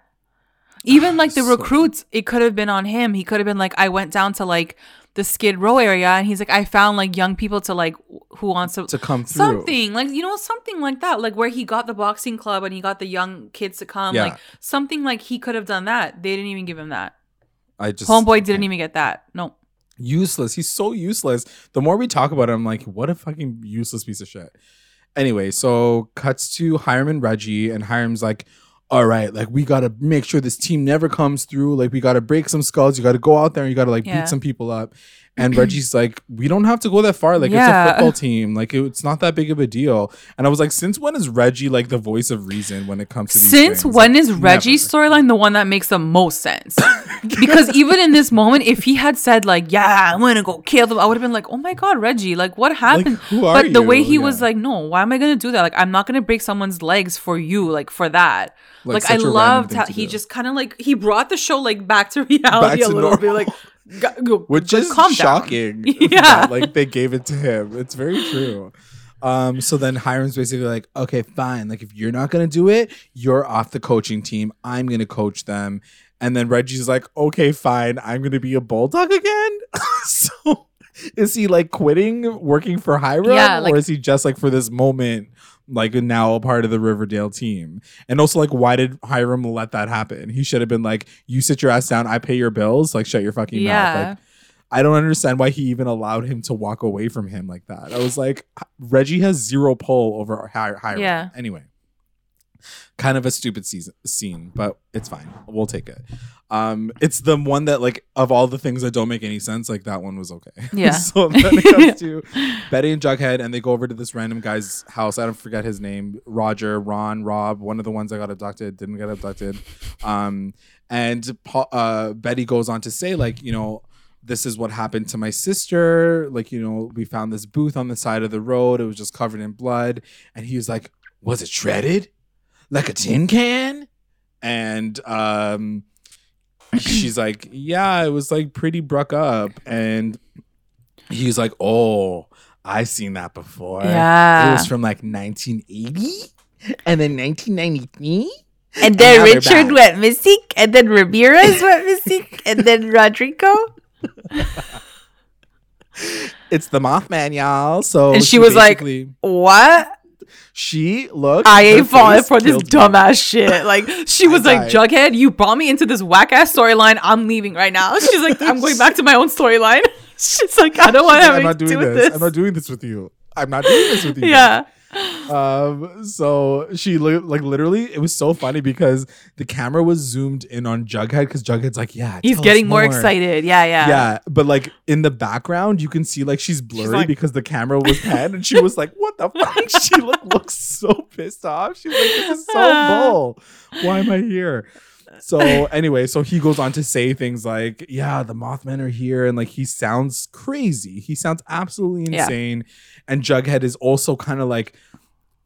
Even like the *sighs* So- recruits, it could have been on him. He could have been like, I went down to like the Skid Row area and he's like, I found like young people to like who wants to, To come through. something like you know something like that like where he got the boxing club and he got the young kids to come Yeah. like something like he could have done that they didn't even give him that I just homeboy didn't even get that no useless. He's so useless. The more we talk about him, I'm like, what a fucking useless piece of shit. Anyway, so cuts to Hiram and Reggie, and Hiram's like, all right, like we gotta make sure this team never comes through. Like we gotta break some skulls. You gotta go out there and you gotta like Yeah. beat some people up. And Reggie's like, we don't have to go that far. Like it's a football team. Like it- it's not that big of a deal. And I was like, since when is Reggie like the voice of reason when it comes to these since things? when Like, is Reggie's storyline the one that makes the most sense? *laughs* because even in this moment, if he had said like, "Yeah, I'm gonna go kill them," I would have been like, "Oh my god, Reggie! Like, what happened?" who are but the way you? he was like, "No, why am I gonna do that? Like, I'm not gonna break someone's legs for you, like for that." Like, Like, I a loved how he do. just kind of like he brought the show like back to *laughs* reality Back a to little bit, like. Go- which is shocking. *laughs* *laughs* Yeah. that, like they gave it to him. It's very true. Um, so then Hiram's basically like, okay, fine. Like if you're not gonna do it, you're off the coaching team. I'm gonna coach them. And then Reggie's like, okay, fine. I'm gonna be a bulldog again. *laughs* so is he like quitting working for Hiram, Yeah, like- or is he just like for this moment, like now a part of the Riverdale team? And also, like, why did Hiram let that happen? He should have been like, you sit your ass down, I pay your bills, like shut your fucking mouth. Yeah. Like, I don't understand why he even allowed him to walk away from him like that. I was like, Reggie has zero pull over Hi- Hiram. Yeah. Anyway, kind of a stupid season, scene, but it's fine. We'll take it. Um, it's the one that like of all the things that don't make any sense, like that one was okay. *laughs* Yeah. so then it comes *laughs* to Betty and Jughead, and they go over to this random guy's house. I don't forget his name. Roger, Ron, Rob, one of the ones that got abducted, didn't get abducted. Um, and uh, Betty goes on to say, like, you know, this is what happened to my sister. Like, you know, we found this booth on the side of the road. It was just covered in blood. And he was like, was it shredded? Like a tin can? And um she's like, Yeah, it was like pretty bruck up. And he's like, Oh, I've seen that before. Yeah, It was from like 1980 and then 1993. And then then Richard went missing, and then Ramirez *laughs* went missing, and then Rodrigo. It's the Mothman, y'all. So And she was like, What? She looked. I ain't falling for this dumbass shit. Like she was like, died. Jughead, you brought me into this whack ass storyline. I'm leaving right now. She's like, I'm going back to my own storyline. *laughs* She's like, I don't want to have I'm not anything to doing do with this. this. I'm not doing this with you. I'm not doing this with *laughs* you. yeah. Um, so she li- like literally, it was so funny because the camera was zoomed in on Jughead because Jughead's like, yeah, He's getting more excited. Yeah, yeah. Yeah, but like in the background, you can see like she's blurry like- because the camera was panned, and she was like, "What the fuck?" *laughs* She like looks so pissed off. She's like, "This is so *laughs* bull. Why am I here?" So anyway, so he goes on to say things like, "Yeah, the Mothmen are here," and like he sounds crazy. He sounds absolutely Yeah. insane. And Jughead is also kind of like.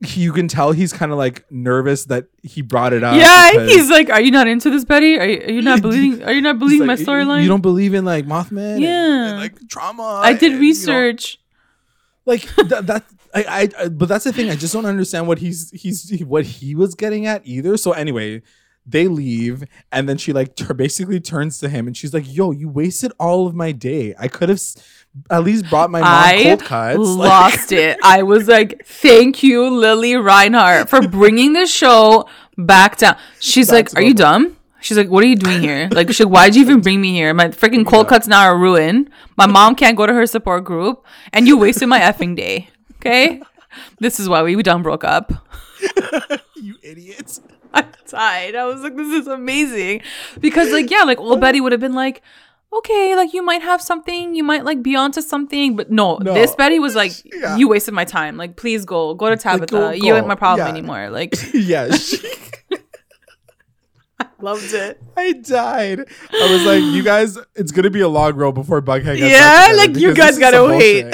You can tell he's kind of like nervous that he brought it up. yeah, he's like, "Are you not into this, Betty? Are you, are you not *laughs* believing? Are you not believing like, my storyline?" You don't believe in like Mothman, Yeah. and, like trauma. I did and, you know, research. like that, that I, I I but that's the thing i just don't understand what he's he's what he was getting at either so anyway they leave and then she like tur basically turns to him and she's like yo you wasted all of my day i could have s- at least brought my mom I cold cuts *laughs* Like, lost it. I was like, "Thank you, Lili Reinhart, for bringing the show back down." She's to like, "Are you dumb?" She's like, "What are you doing here? Like, she's like, why'd you even bring me here? My freaking cold Yeah. cuts now are ruined. My mom can't go to her support group, and you wasted my effing day. Okay, this is why we done broke up." *laughs* you idiots I died. I was like, this is amazing. Because, like, yeah, like, old Betty would have been like, okay, like, you might have something, you might, like, be onto something. But no, No. this Betty was like, Yeah. you wasted my time. Like, please go. Go to Tabitha. go- You ain't my problem Yeah. anymore. Like, *laughs* yeah *laughs* she, loved it. i died i was like you guys it's gonna be a long road before bughead gets Yeah, like, you guys gotta wait.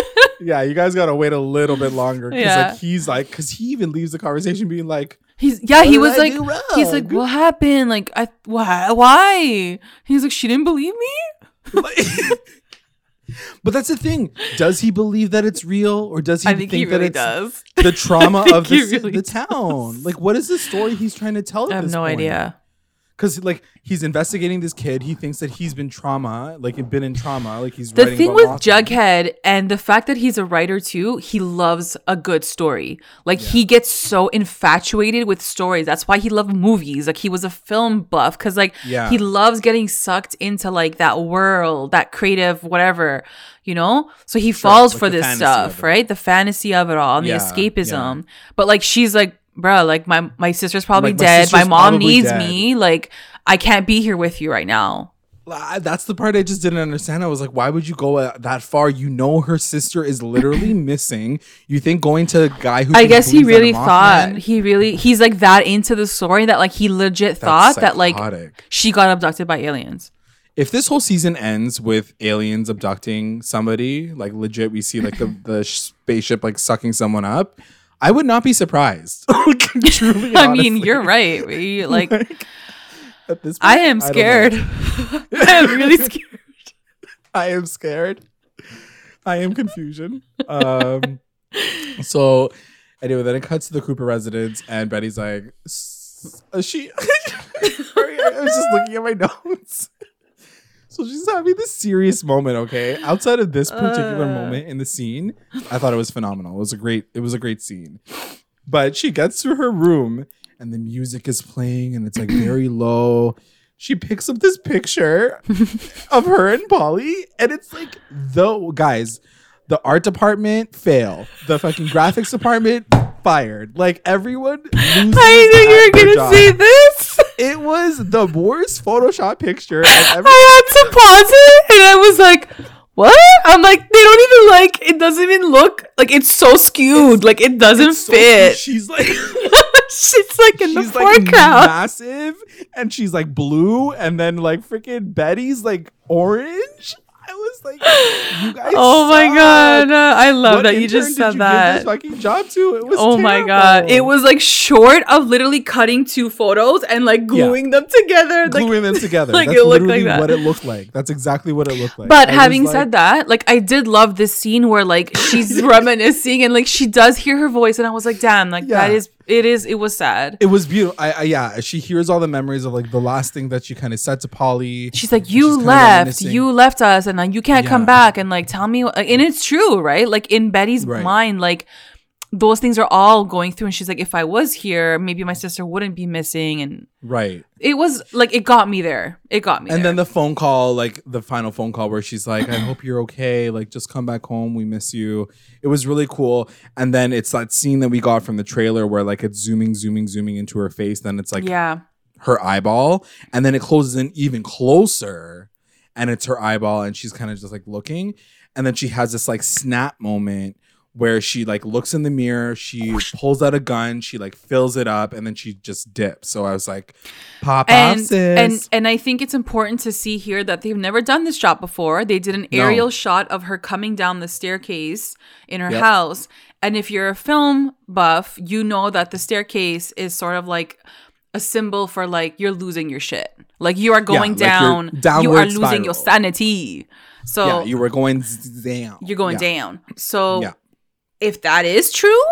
*laughs* yeah you guys gotta wait a little bit longer because Yeah. like he's like because he even leaves the conversation being like He's, yeah, he was I like, he's like, what happened? Like, I, why? Why? He's like, she didn't believe me? *laughs* but that's the thing. Does he believe that it's real, or does he I think he that really it's does. the trauma *laughs* of the, really the town? Like, what is the story he's trying to tell? I have no point? idea. Because like he's investigating this kid. He thinks that he's been trauma, like he's been in trauma. Like he's The thing with. Jughead and the fact that he's a writer too, he loves a good story. Like he gets so infatuated with stories. That's why he loved movies. Like he was a film buff because like Yeah. he loves getting sucked into like that world, that creative whatever, you know? So he falls like for this stuff, right? The fantasy of it all and Yeah, the escapism. But like she's like, bruh, like my my sister's probably Like, my dead. My sister's mom probably needs dead. me. Like I can't be here with you right now. That's the part I just didn't understand. I was like, why would you go uh, that far? You know, her sister is literally *laughs* missing. You think going to a guy who I guess he believe that a really thought Mothman- he really he's like that into the story that like he legit thought that like she got abducted by aliens. if this whole season ends with aliens abducting somebody, like legit, we see like the, the *laughs* spaceship like sucking someone up, I would not be surprised. *laughs* *laughs* Truly, I mean, you're right. We, *laughs* like At this I am scared. know. I am really scared. I am scared. I am confusion. Um, so anyway, then it cuts to the Cooper residence, and Betty's like, "S- uh, "She." Sorry, I was just looking at my notes. So she's having this serious moment. Okay, outside of this particular Uh. moment in the scene, I thought it was phenomenal. It was a great. It was a great scene. But she gets to her room, and the music is playing, and it's like *clears throat* very low. She picks up this picture *laughs* of her and Polly, and it's like the guys, the art department fail, the fucking graphics department fired. Like everyone. *laughs* I knew you were gonna job. say this. It was the worst Photoshop picture. I've *laughs* ever- I had to pause it and I was like, what? I'm like, they don't even like it doesn't even look like it's so skewed. like it doesn't It's so- fit. *laughs* She's like, She's like in the she's like foreground. massive, and she's like blue, and then like freaking Betty's like orange. I was like, you *gasps* guys. oh my god. I love that you just said you that. fucking job to it was. Oh my god. It was like short of literally cutting two photos and like gluing them together. Like gluing them together. *laughs* like, That's it looked literally like that. what it looked like. That's exactly what it looked like. But I having like- said that, like I did love this scene where like *laughs* she's reminiscing and like she does hear her voice and I was like, damn, like that Yeah. is it is it was sad. it was beautiful. I, I yeah, she hears all the memories of like the last thing that she kind of said to Polly. She's like, you kinda left, you left us, and like you can't come back, and like tell me, and it's true, right? Like in Betty's Right. mind, like those things are all going through and she's like if i was here maybe my sister wouldn't be missing and right. it was like it got me there it got me And there. then the phone call, like the final phone call where she's like, I hope you're okay. Like, just come back home. We miss you. It was really cool. And then it's that scene that we got from the trailer where like it's zooming, zooming, zooming into her face. Then it's like yeah her eyeball. And then it closes in even closer and it's her eyeball. And she's kind of just like looking. And then she has this like snap moment where she like looks in the mirror, she pulls out a gun, she like fills it up, and then she just dips. So I was like, pop off, and sis. and and I think it's important to see here that they've never done this shot before. They did an No. aerial shot of her coming down the staircase in her Yep. house. And if you're a film buff, you know that the staircase is sort of like a symbol for like you're losing your shit. Like you are going like you're down, you are losing your sanity. So yeah, you were going down. you're going Yeah. down. So Yeah. if that is true,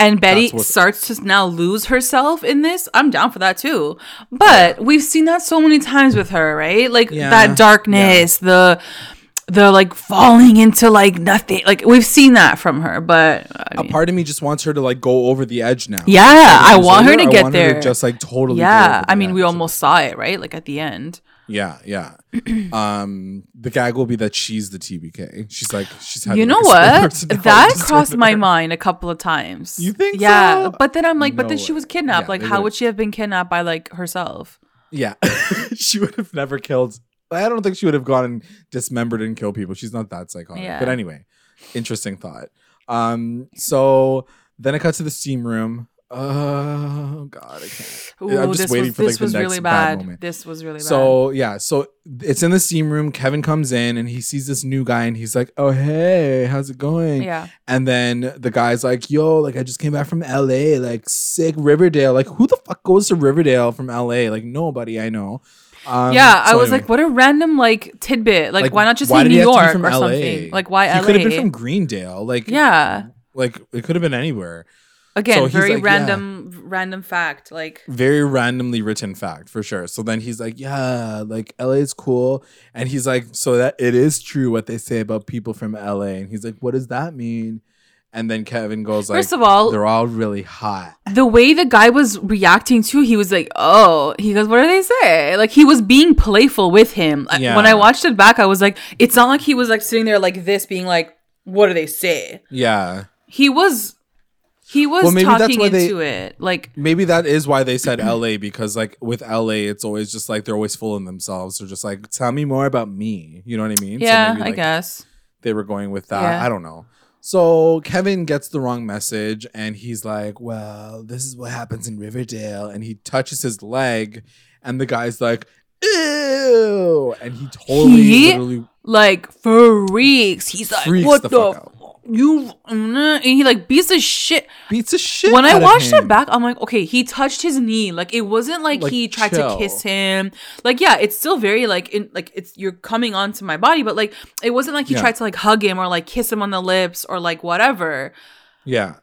and Betty starts to now lose herself in this, I'm down for that too. But we've seen that so many times with her, right? Like Yeah. that darkness, the the like falling into like nothing. Like we've seen that from her, but I A mean, part of me just wants her to like go over the edge now. yeah, I want her to get there. just like totally. yeah, I mean, we almost saw it, right? Like at the end. Yeah, yeah. *clears throat* um, the gag will be that she's the TBK. She's like, she's having You know *laughs* like, what? That *laughs* crossed my mind a couple of times. You think Yeah, so? but then I'm like, but No then she was kidnapped. Yeah, like, how would she have been kidnapped by like herself? Yeah, *laughs* she would have never killed. I don't think she would have gone and dismembered and killed people. She's not that psychotic. Yeah. But anyway, interesting thought. Um, so then it cut to the steam room. Oh God, I can't. Ooh, I'm just this waiting was, for like this the was next really bad bad. moment. This was really bad. So yeah, so it's in the steam room. Kevin comes in and he sees this new guy and he's like, "Oh hey, how's it going?" yeah, And then the guy's like, "Yo, like I just came back from L.A. Like sick Riverdale. Like who the fuck goes to Riverdale from L.A. Like nobody I know." Um, yeah. I was anyway. like, what a random like tidbit. Like, why not just say New he have to be York or LA? something? Like, why He LA? could have been from Greendale. Like yeah. like it could have been anywhere. Again, so very like, yeah. random, random fact. Like, very randomly written fact for sure. So then he's like, yeah, like LA is cool. And he's like, so that it is true what they say about people from LA. And he's like, what does that mean? And then Kevin goes like, First of all- they're all really hot. the way the guy was reacting to, he was like, "Oh," he goes, "What do they say?" Like he was being playful with him. Yeah. When I watched it back, I was like, it's not like he was like sitting there like this, being like, "What do they say?" Yeah. He was, he was Well, maybe that's talking why they- into it. Like, Maybe that is why they said LA because like with LA, it's always just like they're always full in themselves. They're just like, tell me more about me. You know what I mean? So yeah, maybe, I guess. they were going with that. Yeah. I don't know. So Kevin gets the wrong message and he's like, Well, this is what happens in Riverdale. And he touches his leg, and the guy's like, Ew. And he totally He literally Like freaks. He's like, Freaks "What the the?" fuck You and he like beats the shit. beats the shit. when I watched it back, I'm like, okay, he touched his knee. Like it wasn't like, Like, he tried chill. to kiss him. Like yeah, it's still very like in like it's you're coming onto my body, but like it wasn't like he Yeah. tried to like hug him or like kiss him on the lips or like whatever. Yeah.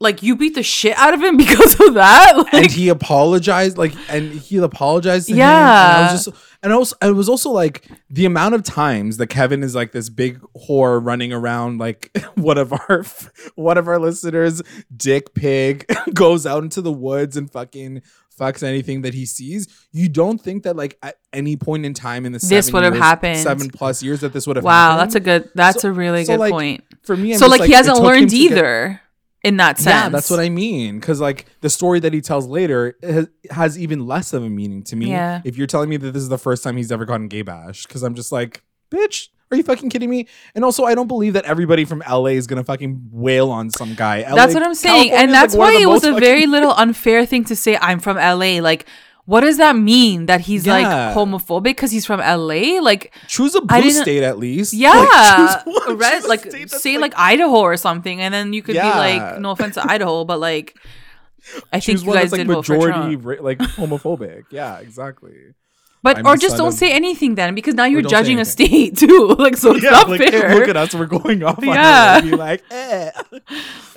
Like you beat the shit out of him *laughs* because of that. and he apologized like and he apologized to him and Yeah. I was just and also it was also like the amount of times that Kevin is like this big whore running around like *laughs* one of our one of our listeners dick pig *laughs* goes out into the woods and fucking fucks anything that he sees you don't think that like at any point in time in the This would have happened. seven plus years that this would have wow, happened? that's a good. That's So- a really so, good like, point. for me I'm So just like, he hasn't learned to get- either in that sense. yeah, that's what I mean. Because like the story that he tells later has, has even less of a meaning to me. Yeah. If you're telling me that this is the first time he's ever gotten gay bashed, because I'm just like, bitch, are you fucking kidding me? And also, I don't believe that everybody from LA is gonna fucking wail on some guy. LA, That's what I'm saying. And that's like, why it was a fucking- very little unfair thing to say, I'm from LA. Like, what does that mean? That he's Yeah. like homophobic because he's from LA? Like, choose a blue state at least. yeah. Like, choose *laughs* one- right? choose Like, state say like, Idaho or something. And then you could be like, no offense to Idaho, but like, I think you guys like did majority ra- like homophobic. *laughs* Yeah, exactly. But, I'm or just don't of- say anything then because now you're judging a state *laughs* too. like, so it's not like, fair. Look at us, we're going off on Yeah. yeah. Be like, eh.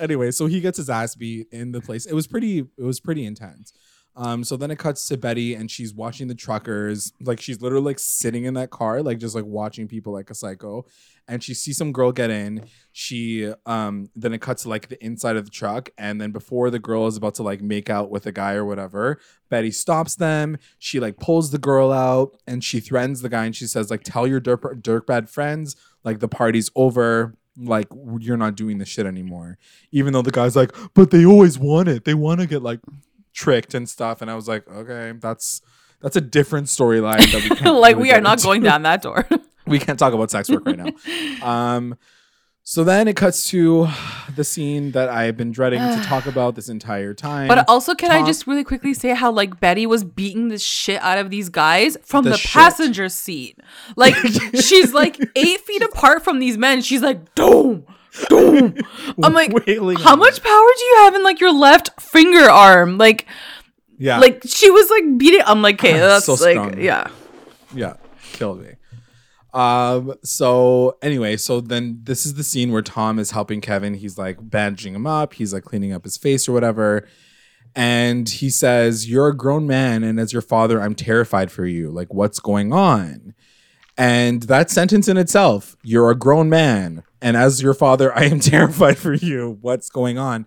anyway, so he gets his ass beat in the place. It was pretty, it was pretty intense. Um, so then it cuts to Betty and she's watching the truckers. Like she's literally like sitting in that car, like just like watching people like a psycho. and she sees some girl get in. She um then it cuts to like the inside of the truck, and then before the girl is about to like make out with a guy or whatever, Betty stops them. She like pulls the girl out and she threatens the guy and she says like, "Tell your dirt dirtbag friends like the party's over." Like you're not doing this shit anymore. Even though the guy's like, but they always want it. They want to get like tricked and stuff. And I was like, okay, that's that's a different storyline that we *laughs* can't like really we are not into. going down that door. *laughs* we can't talk about sex work right now. *laughs* Um, so then it cuts to the scene that I've been dreading to talk *sighs* about this entire time. But also, can I just really quickly say how like Betty was beating the shit out of these guys from The the, passenger seat? Like she's like eight feet apart from these men. She's like, "Doom, doom." I'm like, Wailing how much power do you have in like your left finger arm? Like, yeah, like she was like beating. I'm like, okay, *clears throat* that's So like, strong. yeah. yeah, killed me. Um. So anyway, so then this is the scene where Tom is helping Kevin. He's like bandaging him up. He's like cleaning up his face or whatever. And he says, "You're a grown man, and as your father, I'm terrified for you. Like, what's going on?" And that sentence in itself, "You're a grown man, and as your father, I am *laughs* terrified for you. What's going on?"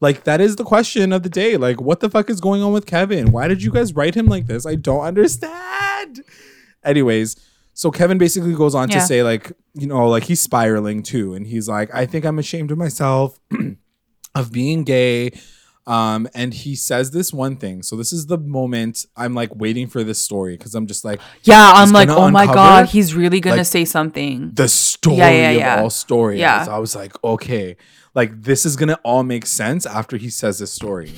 Like that is the question of the day. Like, what the fuck is going on with Kevin? Why did you guys write him like this? I don't understand. Anyways, so Kevin basically goes on Yeah. to say, like, you know, like he's spiraling too. And he's like, I think I'm ashamed of myself *clears throat* of being gay. Um, and he says this one thing. So this is the moment I'm like waiting for this story because I'm just like, Yeah, I'm like, oh my god, he's really gonna like, say something. the story Yeah, yeah, of yeah. all stories. Yeah. I was like, okay, like this is gonna all make sense after he says this story.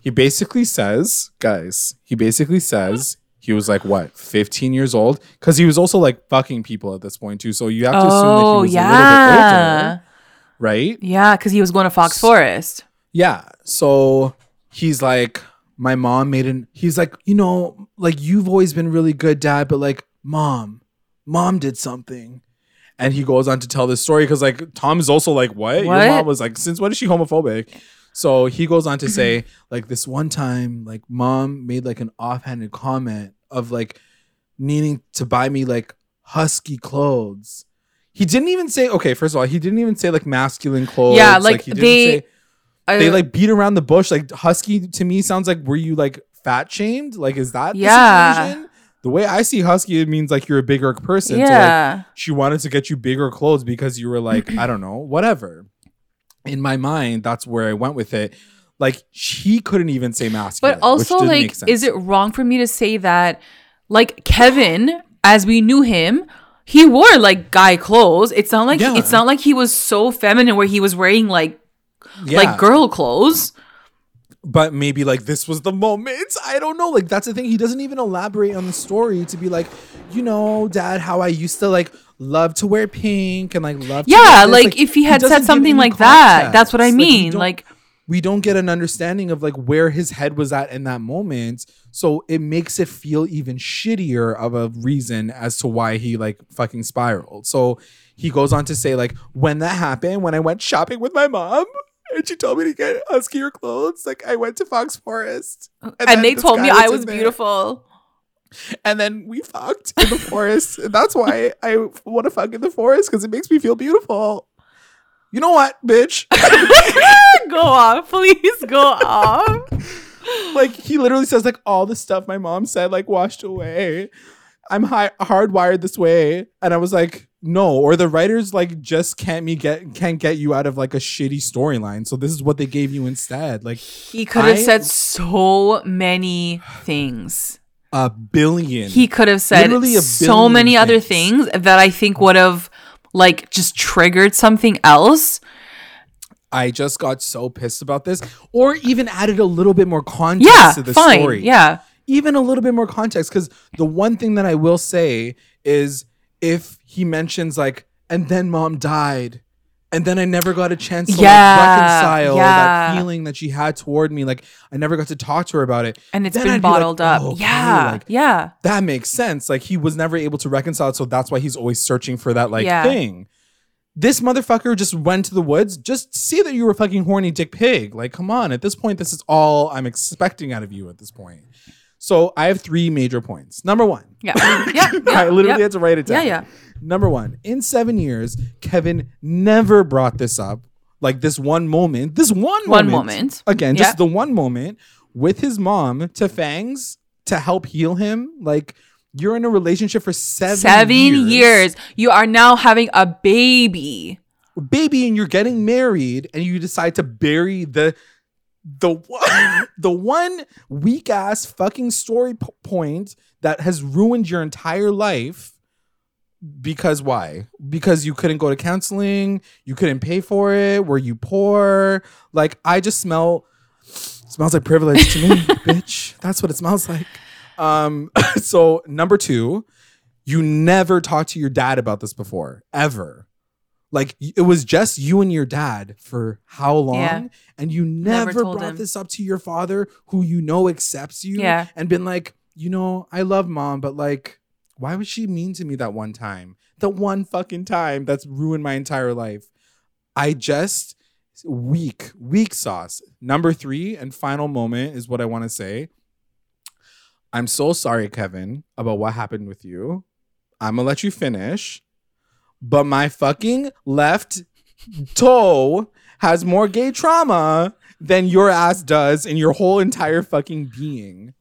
he basically says, guys, he basically says he was like what, 15 years old? Because he was also like fucking people at this point too. So you have to assume that he Oh was a yeah, little bit older, right? yeah, because he was going to Fox Forest. Yeah. So he's like, my mom made an. He's like, you know, like you've always been really good, dad, but like, mom, mom did something. And he goes on to tell this story because like Tom is also like, what? Your What? mom was like, since when is she homophobic? So he goes on to say, *clears throat* like, this one time, like, mom made like an offhanded comment of like needing to buy me like husky clothes. He didn't even say, okay, first of all, he didn't even say like masculine clothes. Yeah, like, he didn't they- say, they Uh, like beat around the bush. Like husky to me sounds like were you like fat shamed? Like is that Yeah. the situation? The way I see husky, it means like you're a bigger person. So like yeah. she wanted to get you bigger clothes because you were like, *clears throat* I don't know, whatever. In my mind, that's where I went with it. Like she couldn't even say masculine. But also, like, is it wrong for me to say that, like, Kevin, as we knew him, he wore like guy clothes. It's not like Yeah. it's not like he was so feminine where he was wearing like yeah, like girl clothes. but maybe like this was the moment. I don't know. Like that's the thing. He doesn't even elaborate on the story to be like, you know, dad, how I used to like love to wear pink and like love. Yeah, wear this." like, if he had doesn't said something like that, that's what I mean. don't- Like, we don't get an understanding of like where his head was at in that moment. So it makes it feel even shittier of a reason as to why he like fucking spiraled. So he goes on to say like when that happened, when I went shopping with my mom and she told me to get uh, huskier clothes, like I went to Fox Forest. and, then they told me I was beautiful. And then we fucked in the forest. And that's why I want to fuck in the forest because it makes me feel beautiful. You know what, bitch? *laughs* go off, please go off. *laughs* like he literally says like all the stuff my mom said like washed away i'm hi- hardwired this way and i was like no or the writers like just can't me get can't get you out of like a shitty storyline so this is what they gave you instead like He could have said so many things. a billion He could have said Literally so many other things. things that I think would have like just triggered something else. i just got so pissed about this or even added a little bit more context Yeah, to the fine. story Yeah. even a little bit more context because the one thing that I will say is if he mentions like and then mom died and then I never got a chance to Yeah, like reconcile that yeah. feeling that she had toward me like I never got to talk to her about it And it's Then been I'd be like, bottled up. oh, okay, yeah. like, yeah. that makes sense like he was never able to reconcile it so that's why he's always searching for that like Yeah. thing this motherfucker just went to the woods just see that you were fucking horny dick pig like come on at this point this is all I'm expecting out of you at this point So I have three major points. Number one, Yeah. Yeah. *coughs* yeah I literally yeah. had to write it down. yeah. Yeah. Number one, in seven years, Kevin never brought this up. Like this one moment, this one moment. One moment, again, just the one moment with his mom to Fangs to help heal him. Like you're in a relationship for seven, Seven years, years. You are now having a baby. baby, and you're getting married, and you decide to bury the the one *laughs* the one weak ass fucking story p- point that has ruined your entire life because why? Because you couldn't go to counseling you couldn't pay for it were you poor? Like i just smell smells like privilege to me *laughs* bitch. That's what it smells like. Um *laughs* so number two you never talked to your dad about this before ever like it was just you and your dad for how long? Yeah. and you Never never, brought him. this up to your father who you know accepts you Yeah. and been like you know i love mom but like why was she mean to me that one time? The one fucking time that's ruined my entire life. I just weak weak sauce. Number three and final moment is what i want to say. I'm so sorry kevin about what happened with you. I'm gonna let you finish but my fucking left toe has more gay trauma than your ass does in your whole entire fucking being.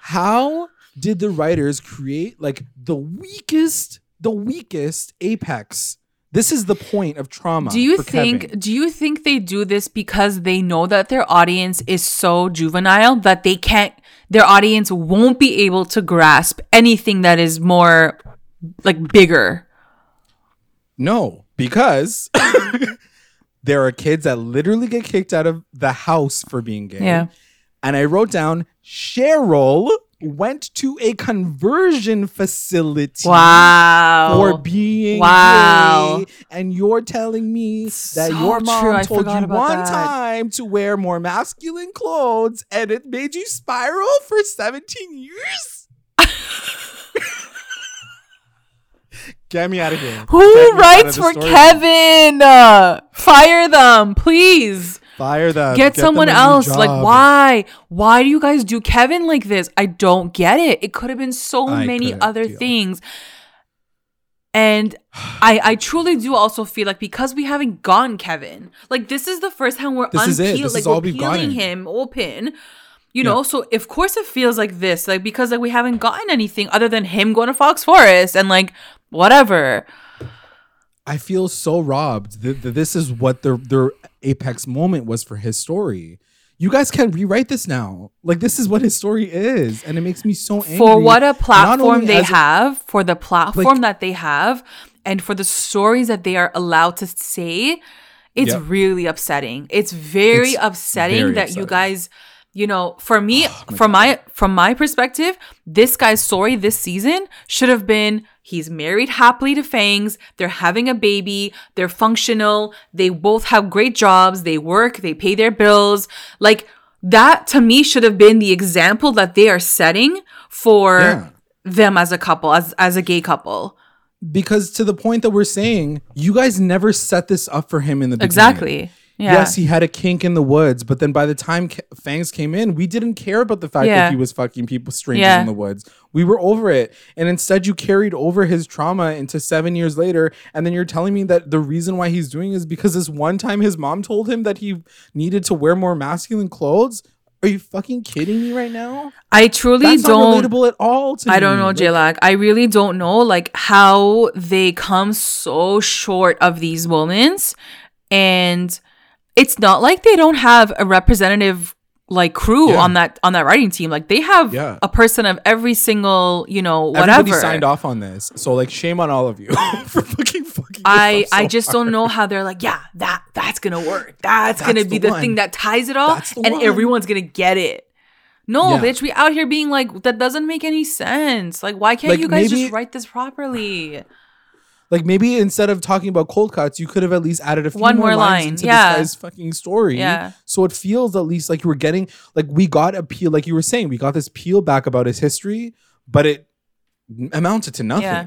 How did the writers create like the weakest, the weakest apex? This is the point of trauma. Do you think Kevin. do you think they do this because they know that their audience is so juvenile that they can't their audience won't be able to grasp anything that is more like bigger? No, because *laughs* there are kids that literally get kicked out of the house for being gay. Yeah. And I wrote down Cheryl went to a conversion facility Wow. for being Wow. gay. And you're telling me that your mom told you one that. time to wear more masculine clothes and it made you spiral for 17 years? Get me out of here. Who Get me out of writes for story. Kevin? Uh, fire them, please. Fire them. Get, them someone new else. Like, why? Why do you guys do Kevin like this? I don't get it. It could have been so I many other deal. things. And I, I truly do also feel like because we haven't gotten Kevin, like this is the first time we're This is unpeel- like we're peeling gotten. him open. You know, so of course it feels like this, like because like we haven't gotten anything other than him going to Fox Forest and like whatever. I feel so robbed that, this is what their their apex moment was for his story. You guys can rewrite this now. Like this is what his story is, and it makes me so angry. for what a platform they have, for the platform Like- that they have, and for the stories that they are allowed to say, it's Yep. really upsetting. It's very It's upsetting very that you guys, you know, for me, Oh from my from my perspective, this guy's story this season should have been he's married happily to Fangs, they're having a baby, they're functional, they both have great jobs, they work, they pay their bills. Like that to me should have been the example that they are setting for Yeah. them as a couple, as as a gay couple. because to the point that we're saying, you guys never set this up for him in the beginning. Exactly. Yeah. Yes, he had a kink in the woods, but then by the time K- Fangs came in, we didn't care about the fact Yeah. that he was fucking people, strangers Yeah. in the woods. We were over it, and instead you carried over his trauma into seven years later, and then you're telling me that the reason why he's doing it is because this one time his mom told him that he needed to wear more masculine clothes. Are you fucking kidding me right now? I truly That's don't not relatable at all to I don't me. know, Like. I really don't know like how they come so short of these moments. And it's not like they don't have a representative like crew Yeah. on that on that writing team. Like they have Yeah. a person of every single, you know, whatever. Everybody signed off on this, so like shame on all of you *laughs* for fucking fucking. I up I just hard. don't know how they're like, yeah, that that's gonna work. That's, That's gonna be the the thing that ties it all, and one. everyone's gonna get it. No, Yeah. bitch, we out here being like that doesn't make any sense. Like, why can't Like, you guys maybe- just write this properly? Like maybe instead of talking about cold cuts, you could have at least added a few One more, more lines line, into yeah. this guy's fucking story. Yeah. So it feels at least like you were getting like we got a peel, like you were saying, we got this peel back about his history, but it amounted to nothing. Yeah.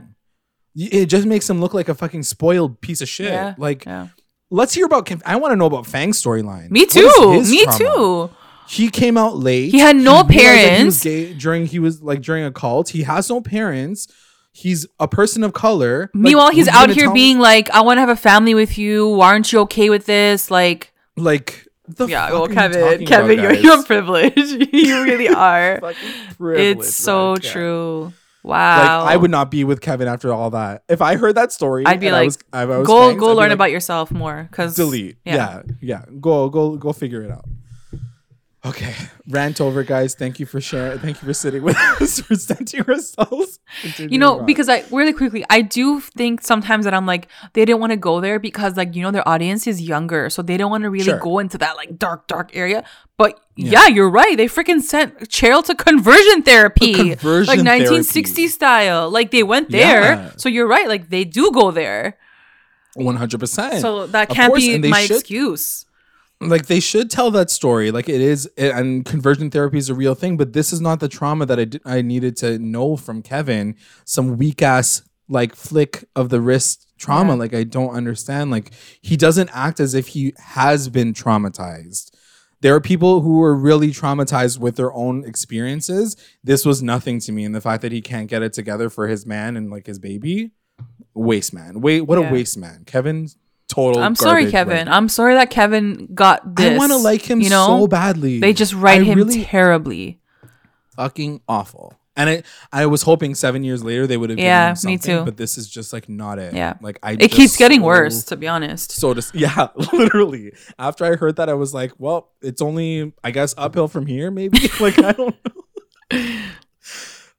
It just makes him look like a fucking spoiled piece of shit. Yeah, Like, let's hear about. I want to know about Fang's storyline. Me too. Me trauma? too. he came out late. He had no he was parents. gay during he was like during a cult. He has no parents. He's a person of color. Like, Meanwhile, he's out here tell- being like, "I want to have a family with you. Aren't you okay with this?" Like, like the yeah, fuck well, are you Kevin, talking Kevin, about, you're guys? you're privileged. *laughs* you really *laughs* are. It's so like, yeah. true. Like Wow. I would not be with Kevin after all that. If I heard that story, I'd be and I like, was- I was go Fangs, go I'd learn like, about yourself more. Cause delete. Yeah. yeah, Go go go figure it out. Okay, *laughs* rant over, guys. Thank you for sharing. Thank you for sitting with *laughs* us, presenting ourselves. you know because i really quickly i do think sometimes that i'm like they didn't want to go there because like you know their audience is younger so they don't want to really Sure. go into that like dark dark area but yeah, you're right they freaking sent cheryl to conversion therapy conversion like therapy. 1960 style like they went there Yeah. so you're right like they do go there one hundred percent. so that can't course, be my should- excuse like they should tell that story. Like it is and conversion therapy is a real thing but this is not the trauma that i, did, I needed to know from kevin. Some weak ass like flick of the wrist trauma Yeah. like i don't understand. Like he doesn't act as if he has been traumatized. There are people who are really traumatized with their own experiences. This was nothing to me and the fact that he can't get it together for his man and like his baby waste man. Wait what Yeah. a waste man. Kevin total i'm sorry kevin like- i'm sorry that kevin got this I want to like him you know so badly. they just write I him really terribly fucking awful. And I, I was hoping seven years later they would have. Yeah, me too. But this is just like not it. Yeah. like I. it just keeps getting so- worse to be honest So just *laughs* yeah, literally. After I heard that, I was like, well, it's only I guess uphill from here. Maybe *laughs* like I don't know. *laughs*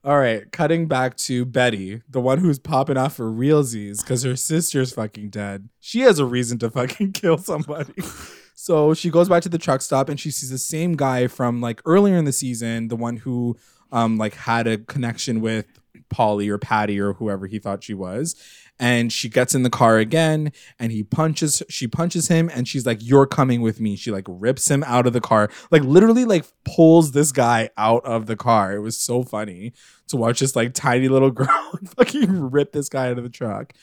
All right, cutting back to Betty, the one who's popping off for realsies because her sister's fucking dead. She has a reason to fucking *laughs* kill somebody. So she goes back to the truck stop and she sees the same guy from like earlier in the season, the one who um like had a connection with Polly or Patty or whoever he thought she was. And she gets in the car again and he punches she punches him and she's like, You're coming with me. She like rips him out of the car, like literally like pulls this guy out of the car. It was so funny to watch this like tiny little *laughs* girl fucking rip this guy out of the truck.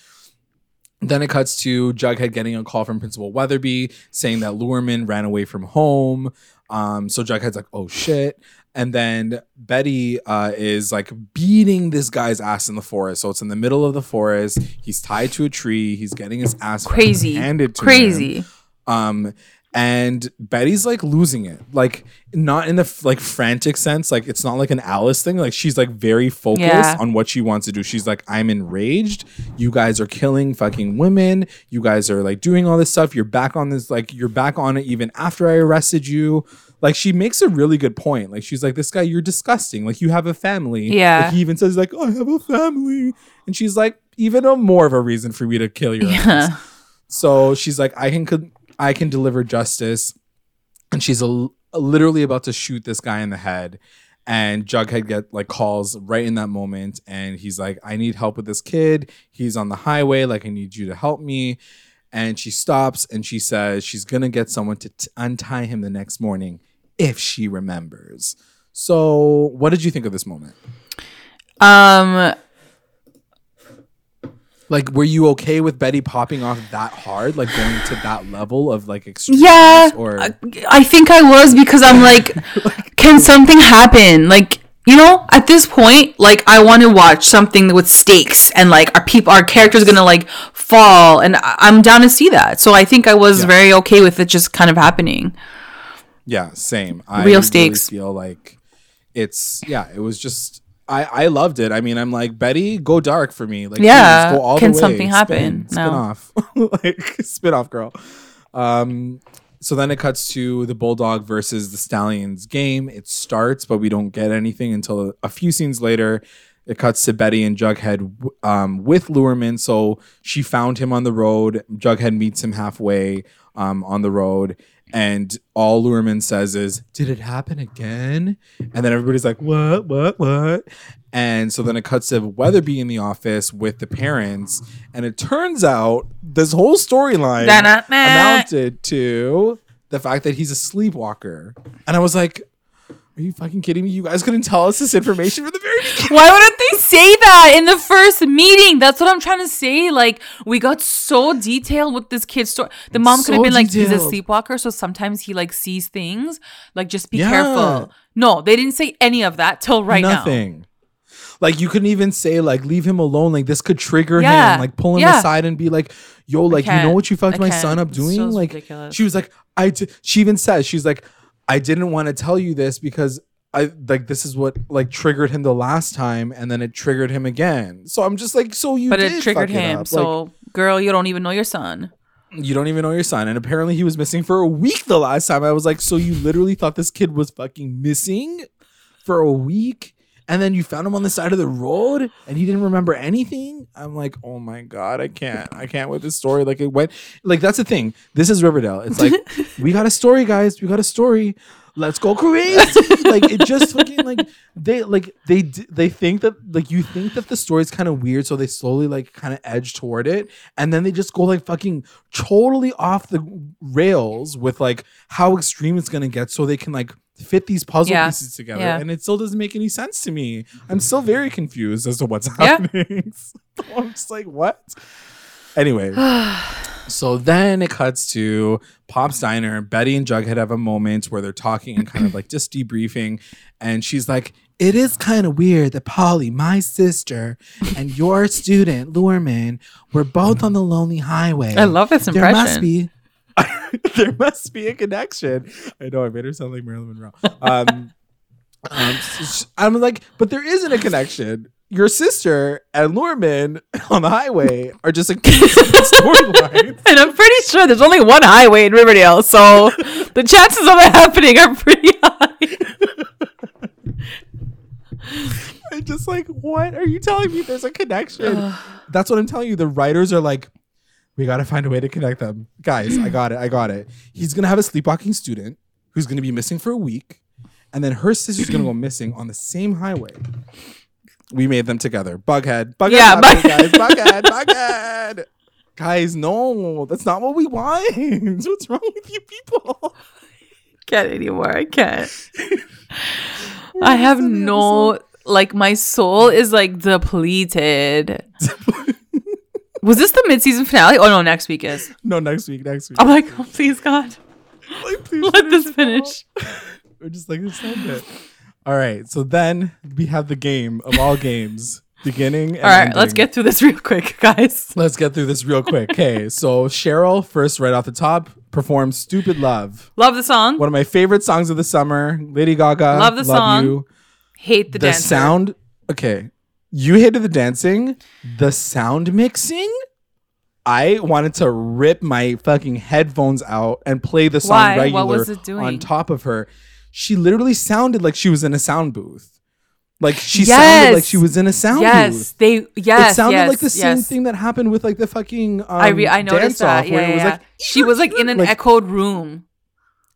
Then it cuts to Jughead getting a call from Principal Weatherbee saying that Lurman ran away from home. Um, so Jughead's like, oh shit. And then Betty uh, is like beating this guy's ass in the forest. So it's in the middle of the forest. He's tied to a tree. He's getting his ass crazy handed to him. crazy Um, and Betty's like losing it, like not in the like frantic sense. Like it's not like an Alice thing. Like she's like very focused Yeah. on what she wants to do. She's like, I'm enraged. You guys are killing fucking women. You guys are like doing all this stuff. You're back on this. Like you're back on it even after I arrested you. Like she makes a really good point. Like she's like, this guy, you're disgusting. Like you have a family. Yeah. Like, he even says like, I have a family, and she's like, even a more of a reason for me to kill your ass. yeah So she's like, I can I can deliver justice, and she's a, literally about to shoot this guy in the head. And Jughead get like calls right in that moment, and he's like, I need help with this kid. He's on the highway. Like, I need you to help me. And she stops and she says she's gonna get someone to t- untie him the next morning if she remembers. So, what did you think of this moment? um Like, were you okay with Betty popping off that hard, like going to that level of like extreme? Yeah, or I, I think I was because I'm *laughs* like, can something happen? Like, you know, at this point, like I want to watch something with stakes and like our people, our characters gonna like fall, and I- I'm down to see that. So I think I was Yeah. very okay with it just kind of happening. Yeah, same. I Real really stakes. feel like it's yeah. It was just I I loved it. I mean, I'm like Betty, go dark for me. Like Yeah, please, go all can the way. something Spin, happen? Spin No. off, *laughs* like spin off, girl. Um. So then it cuts to the bulldog versus the stallions game. It starts, but we don't get anything until a few scenes later. It cuts to Betty and Jughead um, with Lurman. So she found him on the road. Jughead meets him halfway um, on the road. And all Lurman says is, Did it happen again? And then everybody's like, What, what, what? And so then it cuts to Weatherbee in the office with the parents. And it turns out this whole storyline amounted to the fact that he's a sleepwalker. And I was like, Are you fucking kidding me? You guys couldn't tell us this information from the very beginning. Why wouldn't they say that in the first meeting? That's what I'm trying to say. Like, we got so detailed with this kid's story. The mom could have So been like, he's a sleepwalker, so sometimes he like sees things. Like, just be Yeah. careful. No, they didn't say any of that till right now. Nothing. Like you couldn't even say like leave him alone. Like this could trigger Yeah. him. Like pull him Yeah. aside and be like, "Yo, like you know what you fucked I my can't. son up doing?" so like ridiculous. she was like, "I." She even says she's like, "I didn't want to tell you this because I like this is what like triggered him the last time, and then it triggered him again." So I'm just like, "So you?" But it triggered him. up. Like, so, girl, you don't even know your son. you don't even know your son, and apparently he was missing for a week the last time. I was like, "So you literally thought this kid was fucking missing for a week?" And then you found him on the side of the road and he didn't remember anything? I'm like oh my god i can't i can't with this story. Like it went like that's the thing. This is riverdale. It's like *laughs* we got a story guys. We got a story. Let's go crazy. Like it just fucking like they like they they think that like you think that the story's kind of weird so they slowly like kind of edge toward it and then they just go like fucking totally off the rails with like how extreme it's gonna get so they can like fit these puzzle Yeah. pieces together Yeah. and it still doesn't make any sense to me i'm still very confused as to what's happening *laughs* So i'm just like what anyway *sighs* so then it cuts to Pop's Diner. Betty and Jughead have a moment where they're talking and kind of like just debriefing. And she's like, It is kind of weird that Polly, my sister, and your student, Lurman, were both on the lonely highway. I love this impression. There must be. *laughs* there must be a connection. I know I made her sound like Marilyn Monroe. Um, *laughs* um, I'm like, but there isn't a connection. Your sister and Lurman *laughs* on the highway are just like separate storylines. And I'm pretty sure there's only one highway in Riverdale, so the chances of it happening are pretty high. I'm just like, what are you telling me? There's a connection. *sighs* That's what I'm telling you. The writers are like, we got to find a way to connect them. Guys, I got it. I got it. He's going to have a sleepwalking student who's going to be missing for a week. And then her sister's going to go missing on the same highway. We made them together. Bughead. Bughead. Yeah, Bug- guys. Bughead. Bughead. Guys, no, that's not what we want. *laughs* What's wrong with you people? can't anymore. I can't. *laughs* I have no like my soul is like depleted. *laughs* Was this the mid-season finale? Oh no, next week is. No, next week. Next week. I'm like, oh, please God, Like, please let this finish. *laughs* We're just like end it. All right. So then we have the game of all *laughs* games, beginning. And All right, let's get through this *laughs* real quick, guys. let's get through this real quick. Okay. So Cheryl first, right off the top, performs "Stupid Love," Love the song. one of my favorite songs of the summer. Lady Gaga. Love the song. You. Hate the, dance. The, dancer. sound. Okay. You hated the dancing. The sound mixing. I wanted to rip my fucking headphones out and play the song Why? What regular was it on top of her. She literally sounded like she was in a sound booth. Like she Yes. sounded like she was in a sound Yes, booth. they. Yes, it sounded yes, like the same yes. thing that happened with like the fucking um, I re- I noticed that. Yeah, it was yeah, like she was like in an like- echoed room.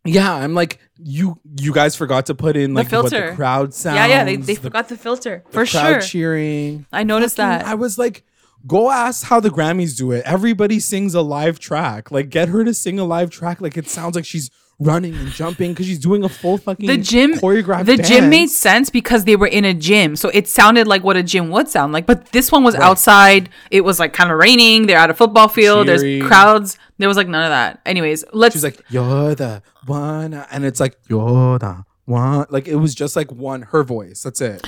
Yeah. I'm like you. You guys forgot to put in The like what the crowd sounds. yeah, yeah. They, they the forgot the filter the for crowd sure. cheering. I noticed Fucking- that. I was like, go ask how the Grammys do it. Everybody sings a live track. Like, get her to sing a live track. Like, it sounds like she's running and jumping because she's doing a full fucking the gym choreographed. the gym made sense because they were in a gym so it sounded like what a gym would sound like but this one was outside it was like kind of raining they're at a football field Cheering. there's crowds there was like none of that anyways let's She's like, you're the one, and it's like you're the one. Like it was just like one her voice. That's it.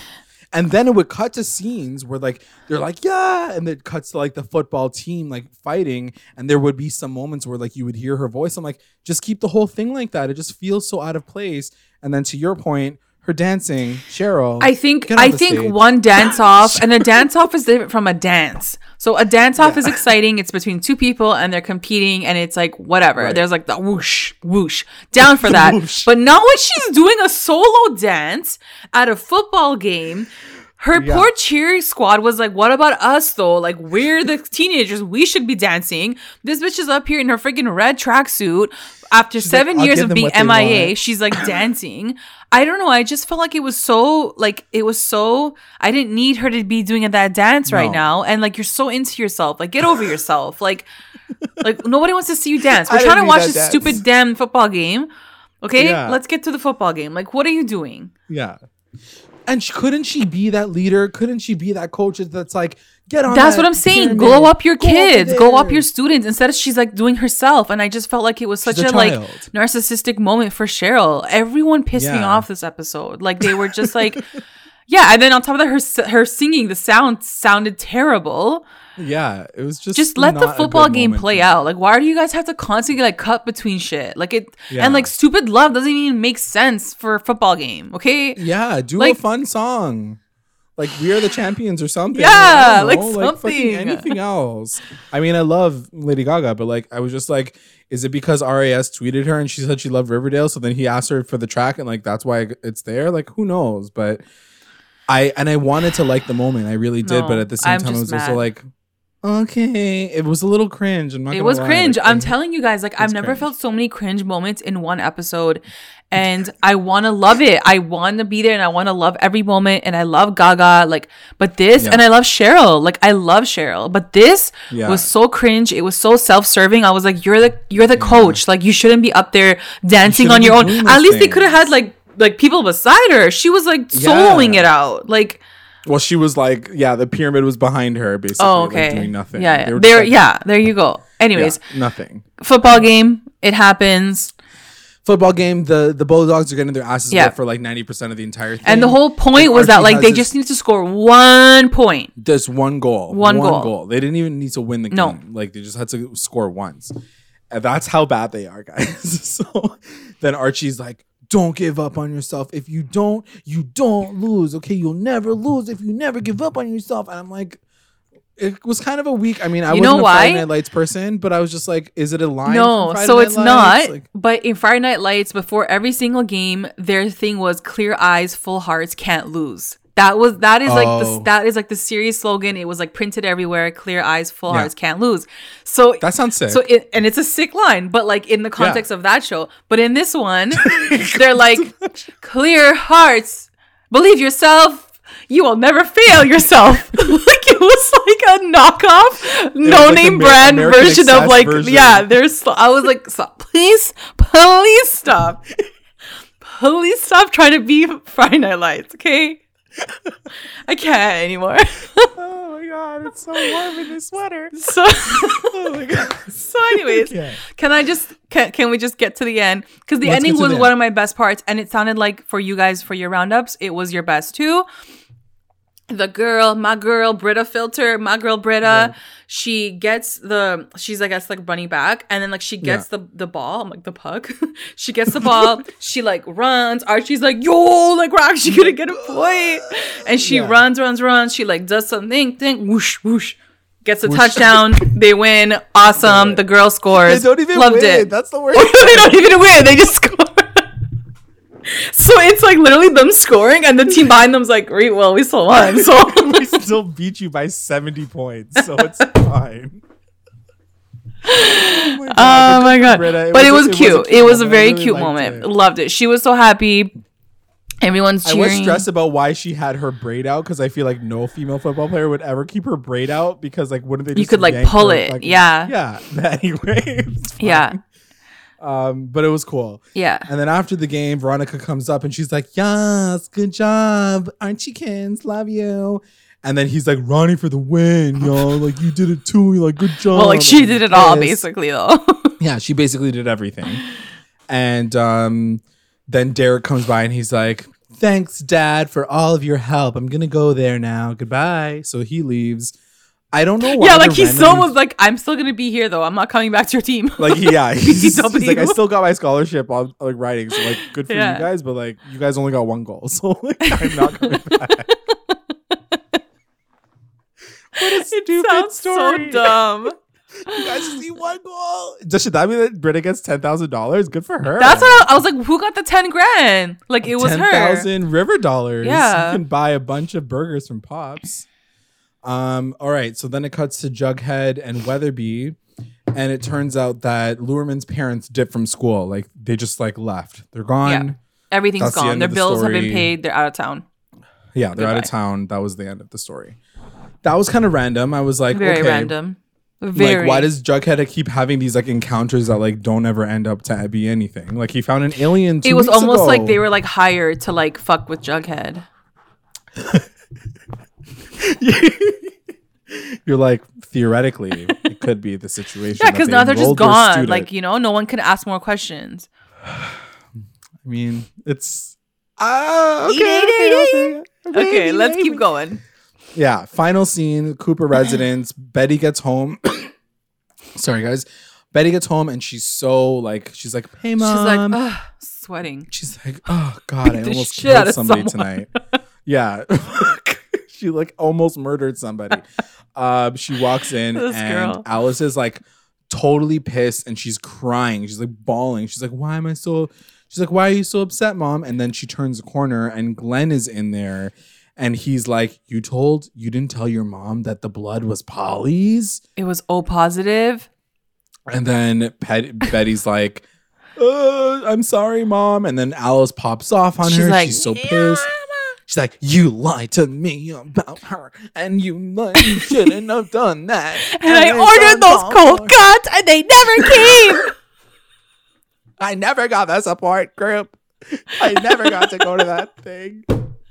And then it would cut to scenes where like they're like yeah, and it cuts to like the football team like fighting, and there would be some moments where like you would hear her voice. I'm like, just keep the whole thing like that. It just feels so out of place. And then to your point, her dancing, Cheryl. I think I think stage. one dance off and a dance off is different from a dance. So a dance off is *laughs* exciting. It's between two people and they're competing and it's like whatever. Right. There's like the whoosh whoosh down for *laughs* that. But not when she's doing a solo dance at a football game. Her Yeah. poor cheer squad was like, "What about us though? Like we're the *laughs* teenagers. We should be dancing." This bitch is up here in her freaking red tracksuit after She's seven "I'll years of being MIA. She's like *coughs* dancing. I don't know. I just felt like it was so like it was so. I didn't need her to be doing that dance right now. And like you're so into yourself. Like get over yourself. Like *laughs* like nobody wants to see you dance. We're didn't trying to watch this dance. stupid damn football game. Okay, Yeah. let's get to the football game. Like, what are you doing? Yeah. And sh- couldn't she be that leader? Couldn't she be that coach that's like, get on? That's that what I'm saying. Glow up your go kids, go up there." your students. Instead of she's like doing herself, and I just felt like it was such She's a, a like narcissistic moment for Cheryl. Everyone pissed me off this episode. Like they were just like, *laughs* yeah. And then on top of that, her her singing, the sound sounded terrible. Yeah, it was just Just let the football game play out. Like, why do you guys have to constantly like cut between shit? Like it Yeah. and like stupid love doesn't even make sense for a football game. Okay. Yeah, do Like- a fun song. Like we are the champions or something. Yeah, like fucking something. anything else. I mean, I love Lady Gaga, but like I was just like, is it because RAS tweeted her and she said she loved Riverdale, so then he asked her for the track and like that's why it's there? Like who knows? But I and I wanted to like the moment, I really did, No, but at the same I'm time, I was also like, okay, it was a little cringe. I'm not It was lie, cringe. like, I'm telling you guys, like I've never cringe. felt so many cringe moments in one episode. And I want to love it. I want to be there and I want to love every moment. And I love Gaga. Like, but this, Yeah. and I love Cheryl. Like, I love Cheryl. But this Yeah. was so cringe. It was so self-serving. I was like, you're the you're the coach. Like, you shouldn't be up there dancing on your own. At least they could have had like like people beside her. She was like soloing Yeah. it out. Like, Well, she was like, yeah, the pyramid was behind her, basically, oh, like, doing nothing. Yeah, yeah. were There, like- yeah. There you go. Anyways, yeah, nothing. football game. It happens. football game, the the Bulldogs are getting their asses Yeah. for like ninety percent of the entire thing. And the whole point And was that like they this- just need to score one point. just one goal, One goal. They didn't even need to win the No. game. Like they just had to score once. And that's how bad they are, guys. *laughs* so then Archie's like, "Don't give up on yourself. If you don't, you don't lose. Okay, you'll never lose if you never give up on yourself." And I'm like. It was kind of a week. I mean, I You wasn't a Friday? Night Lights person, but I was just like, "Is it a line?" No, so Night it's Lights? not. Like, but in Friday Night Lights, before every single game, their thing was clear eyes, full hearts, can't lose. That was that is like Oh. the that is like the series slogan. It was like printed everywhere. Clear eyes, full Yeah. hearts, can't lose. So that sounds sick. So it, and it's a sick line, but like in the context of that show. But in this one, *laughs* they're like clear hearts, believe yourself. You will never fail yourself. *laughs* like it was like a knockoff, no like name Amer- brand American version of like version. yeah. There's I was like, stop, please, please stop, *laughs* please stop trying to be Friday Night Lights, okay? I can't anymore. *laughs* oh my god, it's so warm in this sweater. *laughs* so. Oh my god. So, anyways, Okay. can I just can, can we just get to the end? Because the Let's ending was the one end. of my best parts, and it sounded like for you guys for your roundups, it was your best too. The girl, my girl, Britta filter, my girl Britta, she gets the she's I guess like running back, and then like she gets the the ball, I'm like the puck. *laughs* she gets the ball, *laughs* she like runs. Archie's like, yo, like we're actually gonna get a point, and she Yeah. runs, runs, runs. She like does something, thing, whoosh, whoosh. Gets a touchdown. *laughs* They win. Awesome. The girl scores. They don't even Loved win. it. That's the worst. they don't even win. They just score. So it's like literally them scoring, and the team behind them's like, "Great, well, we still won." *laughs* So we still beat you by 70 points, so it's *laughs* fine. Oh my Oh my god! Britta. but it a- was, cute. It was a very really cute moment. it. Loved it. She was so happy. Everyone's cheering. I was stressed about why she had her braid out because I feel like no female football player would ever keep her braid out because like wouldn't they? You could, like, pull it. fucking- Yeah. yeah. *laughs* Anyway. Yeah, Um, but it was cool. yeah. And then after the game, Veronica comes up and she's like, "Yes, good job, aren't you, kids? Love you." And then he's like, "Ronnie for the win, yo! *laughs* Like you did it too. Like good job." Well, like she And did it all basically, though. *laughs* Yeah, she basically did everything. And um, then Derek comes by and he's like, "Thanks, Dad, for all of your help. I'm gonna go there now. Goodbye." So he leaves. I don't know why. yeah, like they're still was like, "I'm still gonna be here, though. I'm not coming back to your team." like *laughs* yeah, he's, he's like I still got my scholarship on like writing, so like good for Yeah. you guys, but like you guys only got one goal, *laughs* so like I'm not *laughs* coming back. what a stupid Sounds story! so dumb. You guys see one goal. Does should that mean that Britta gets ten thousand dollars? Good for her. That's what I, I was like. Who got the ten grand? Like it was ten her. thousand river dollars. Yeah. you can buy a bunch of burgers from Pops. Um. All right. So then it cuts to Jughead and Weatherbee, and it turns out that Luhrmann's parents dipped from school. Like they just like left. They're gone. Everything's That's the gone. end Their the bills have been paid. They're out of town. Yeah, they're out of town. That was the end of the story. That was kind of random. I was like, Very okay, random. Very. Like, why does Jughead keep having these like encounters that like don't ever end up to be anything? Like, he found an alien. It was almost ago. like they were like hired to like fuck with Jughead. *laughs* *laughs* You're like theoretically, it could be the situation. Yeah, because now they're just gone. student. Like you know, no one can ask more questions. I mean, it's Eat, okay, okay, okay. Okay, let's keep going. Yeah, final scene. Cooper residence. Betty gets home. *coughs* Sorry, guys. Betty gets home and she's so like she's like, "Hey, mom." She's like, Ugh, sweating. She's like, "Oh God, I almost killed somebody someone." tonight." yeah, *laughs* she like almost murdered somebody. *laughs* Um, she walks in This and girl. Alice is like totally pissed and she's crying. She's like bawling. She's like, "Why am I so?" She's like, "Why are you so upset, mom?" And then she turns the corner and Glenn is in there. And he's like, You told, you didn't tell your mom that the blood was Polly's? It was O positive. And then Pet- Betty's like, uh, I'm sorry, mom. And then Alice pops off on She's her. like, She's so pissed. She's like, You lied to me about her, and you, shouldn't have done that. *laughs* And I ordered those cold for." cuts, and they never came. *laughs* I never got that support group. I never got to go to that *laughs* thing.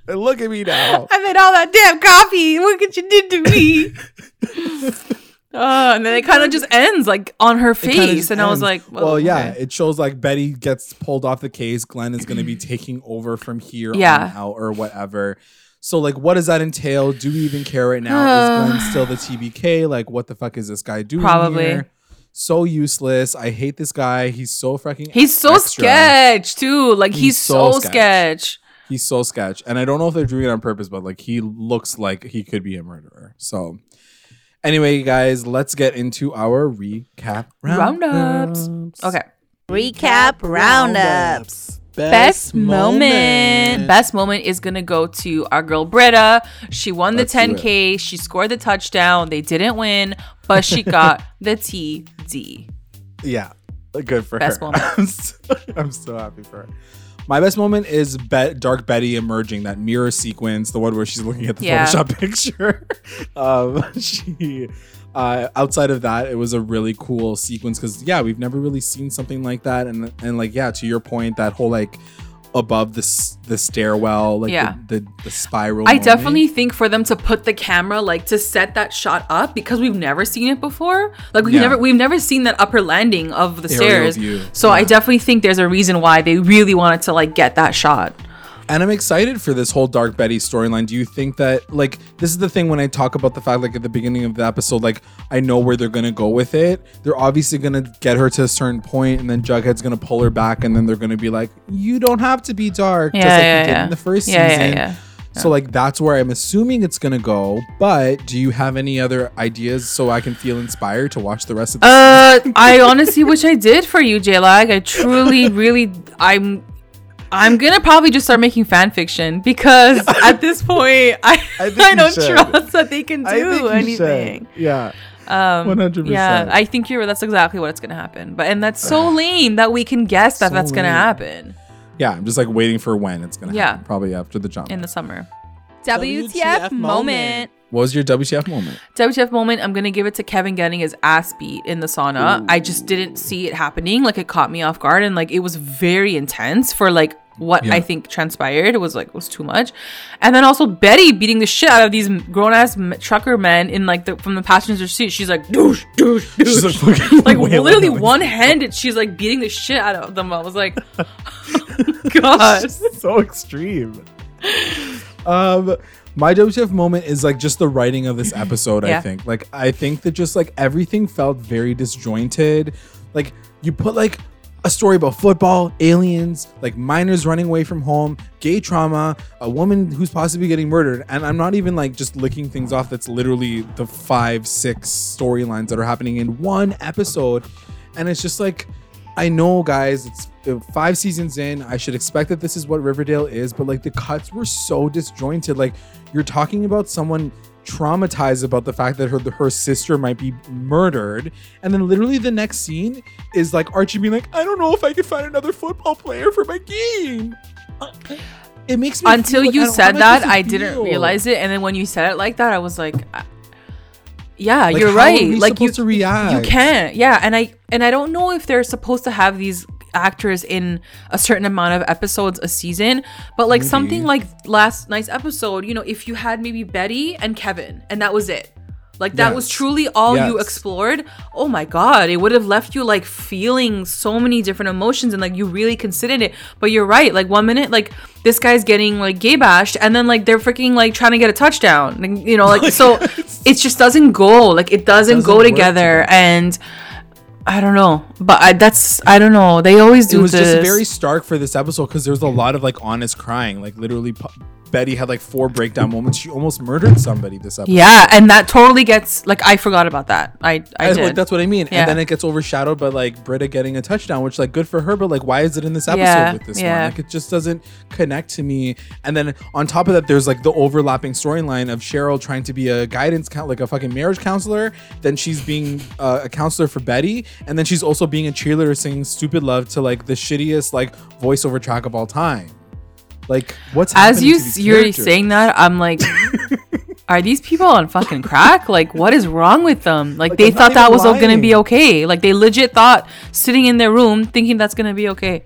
And look at me now. I made all that damn coffee. Look what you did to me. Uh, and then it kind of just ends like on her face, just and I was like, well, yeah, okay. it shows like Betty gets pulled off the case. Glenn is going to be *clears throat* taking over from here Yeah. on out or whatever. So, like, what does that entail? Do we even care right now? is *sighs* Glenn still the TBK? Like, what the fuck is this guy doing? Probably. here? So useless. I hate this guy. He's so fucking. He's so extra. sketch too. Like he's, He's so, so sketch. sketch. He's so sketch, and I don't know if they're doing it on purpose, but like he looks like he could be a murderer. So, anyway, guys, let's get into our recap Roundups. roundups. Okay. Recap roundups. Best moment. Best moment is gonna go to our girl Britta. She won the Let's do 10k. She scored the touchdown. They didn't win, but she got *laughs* the TD. Yeah, good for Best her. *laughs* moment. I'm so, I'm so happy for her. My best moment is Bet Dark Betty emerging that mirror sequence, the one where she's looking at the Yeah. Photoshop *laughs* picture. um, *laughs* she, uh, outside of that, it was a really cool sequence because yeah, we've never really seen something like that, and and like yeah, to your point, that whole like above the the stairwell, like Yeah. the, the the spiral. I moment. definitely think for them to put the camera like to set that shot up because we've never seen it before. Like we've Yeah. never we've never seen that upper landing of the Aerial stairs. view. So I definitely think there's a reason why they really wanted to like get that shot. And I'm excited for this whole Dark Betty storyline. Do you think that like this is the thing when I talk about the fact like at the beginning of the episode, like I know where they're gonna go with it. They're obviously gonna get her to a certain point, and then Jughead's gonna pull her back, and then they're gonna be like, "You don't have to be dark," just Yeah, like yeah, we did yeah. in the first Yeah, yeah, season. yeah. So like that's where I'm assuming it's gonna go. But do you have any other ideas so I can feel inspired to watch the rest of the Uh, I honestly wish I did for you, J Lag. I truly, *laughs* really, I'm, I'm gonna probably just start making fan fiction because *laughs* at this point, I, I *laughs* I, don't trust that they can do anything. should. Yeah. Um, 100%. Yeah, I think you're. That's exactly what's gonna happen. But and that's so *sighs* lame that we can guess that So that's gonna happen Yeah, I'm just like waiting for when it's gonna Yeah. happen. Probably after the jump. in the summer. WTF moment. what was your WTF moment? WTF moment, I'm gonna give it to Kevin getting his ass beat in the sauna. I just didn't see it happening. Like it caught me off guard, and like it was very intense for like what Yeah. I think transpired. Was like was too much, and then also Betty beating the shit out of these grown ass trucker men in like the from the passenger seat. She's like douche, douche, douche. She's like, fucking like literally one handed. She's like beating the shit out of them. I was like, *laughs* *laughs* gosh. so extreme. Um, my WTF moment is like just the writing of this *laughs* episode. I think, like, I think that just like everything felt very disjointed. Like, you put like a story about football, aliens, like minors running away from home, gay trauma, a woman who's possibly getting murdered, and I'm not even like just licking things off. That's literally the five, six storylines that are happening in one episode, and it's just like. I know, guys, it's uh, five seasons in. I should expect that this is what Riverdale is, but like the cuts were so disjointed. Like you're talking about someone traumatized about the fact that her her sister might be murdered, and then literally the next scene is like Archie being like, "I don't know if I can find another football player for my game." Uh, It makes me Until like, you said I that, I didn't realize it. And then when you said it like that, I was like, yeah, Like, you're right. like you supposed to react? you can't. Yeah, and I and I don't know if they're supposed to have these actors in a certain amount of episodes a season, but like something like last night's episode, you know, if you had maybe Betty and Kevin and that was it. Like that was truly all you explored. Oh my god, it would have left you like feeling so many different emotions and like you really considered it. But you're right. Like one minute, like this guy's getting like gay bashed, and then like they're freaking like trying to get a touchdown. Like, you know, like *laughs* so it just doesn't go. Like it doesn't, Doesn't go together. together. And I don't know, but I, that's I don't know. They always do it was this. just very stark for this episode because there was a lot of like honest crying. Like literally, P- Betty had like four breakdown moments. She almost murdered somebody this episode. yeah, and that totally gets like I forgot about that. I I That's did. what, that's what I mean. Yeah. And then it gets overshadowed by like Britta getting a touchdown, which like good for her, but like why is it in this episode Yeah, with this yeah. one? Like it just doesn't connect to me. And then on top of that, there's like the overlapping storyline of Cheryl trying to be a guidance count like a fucking marriage counselor. Then she's being uh, a counselor for Betty, and then she's also being a cheerleader singing "Stupid Love" to like the shittiest like voiceover track of all time. Like what's As you you're saying that, I'm like, *laughs* are these people on fucking crack? Like, what is wrong with them? Like, Like, they I'm thought that was gonna be okay. Like, they legit thought sitting in their room thinking that's gonna be okay.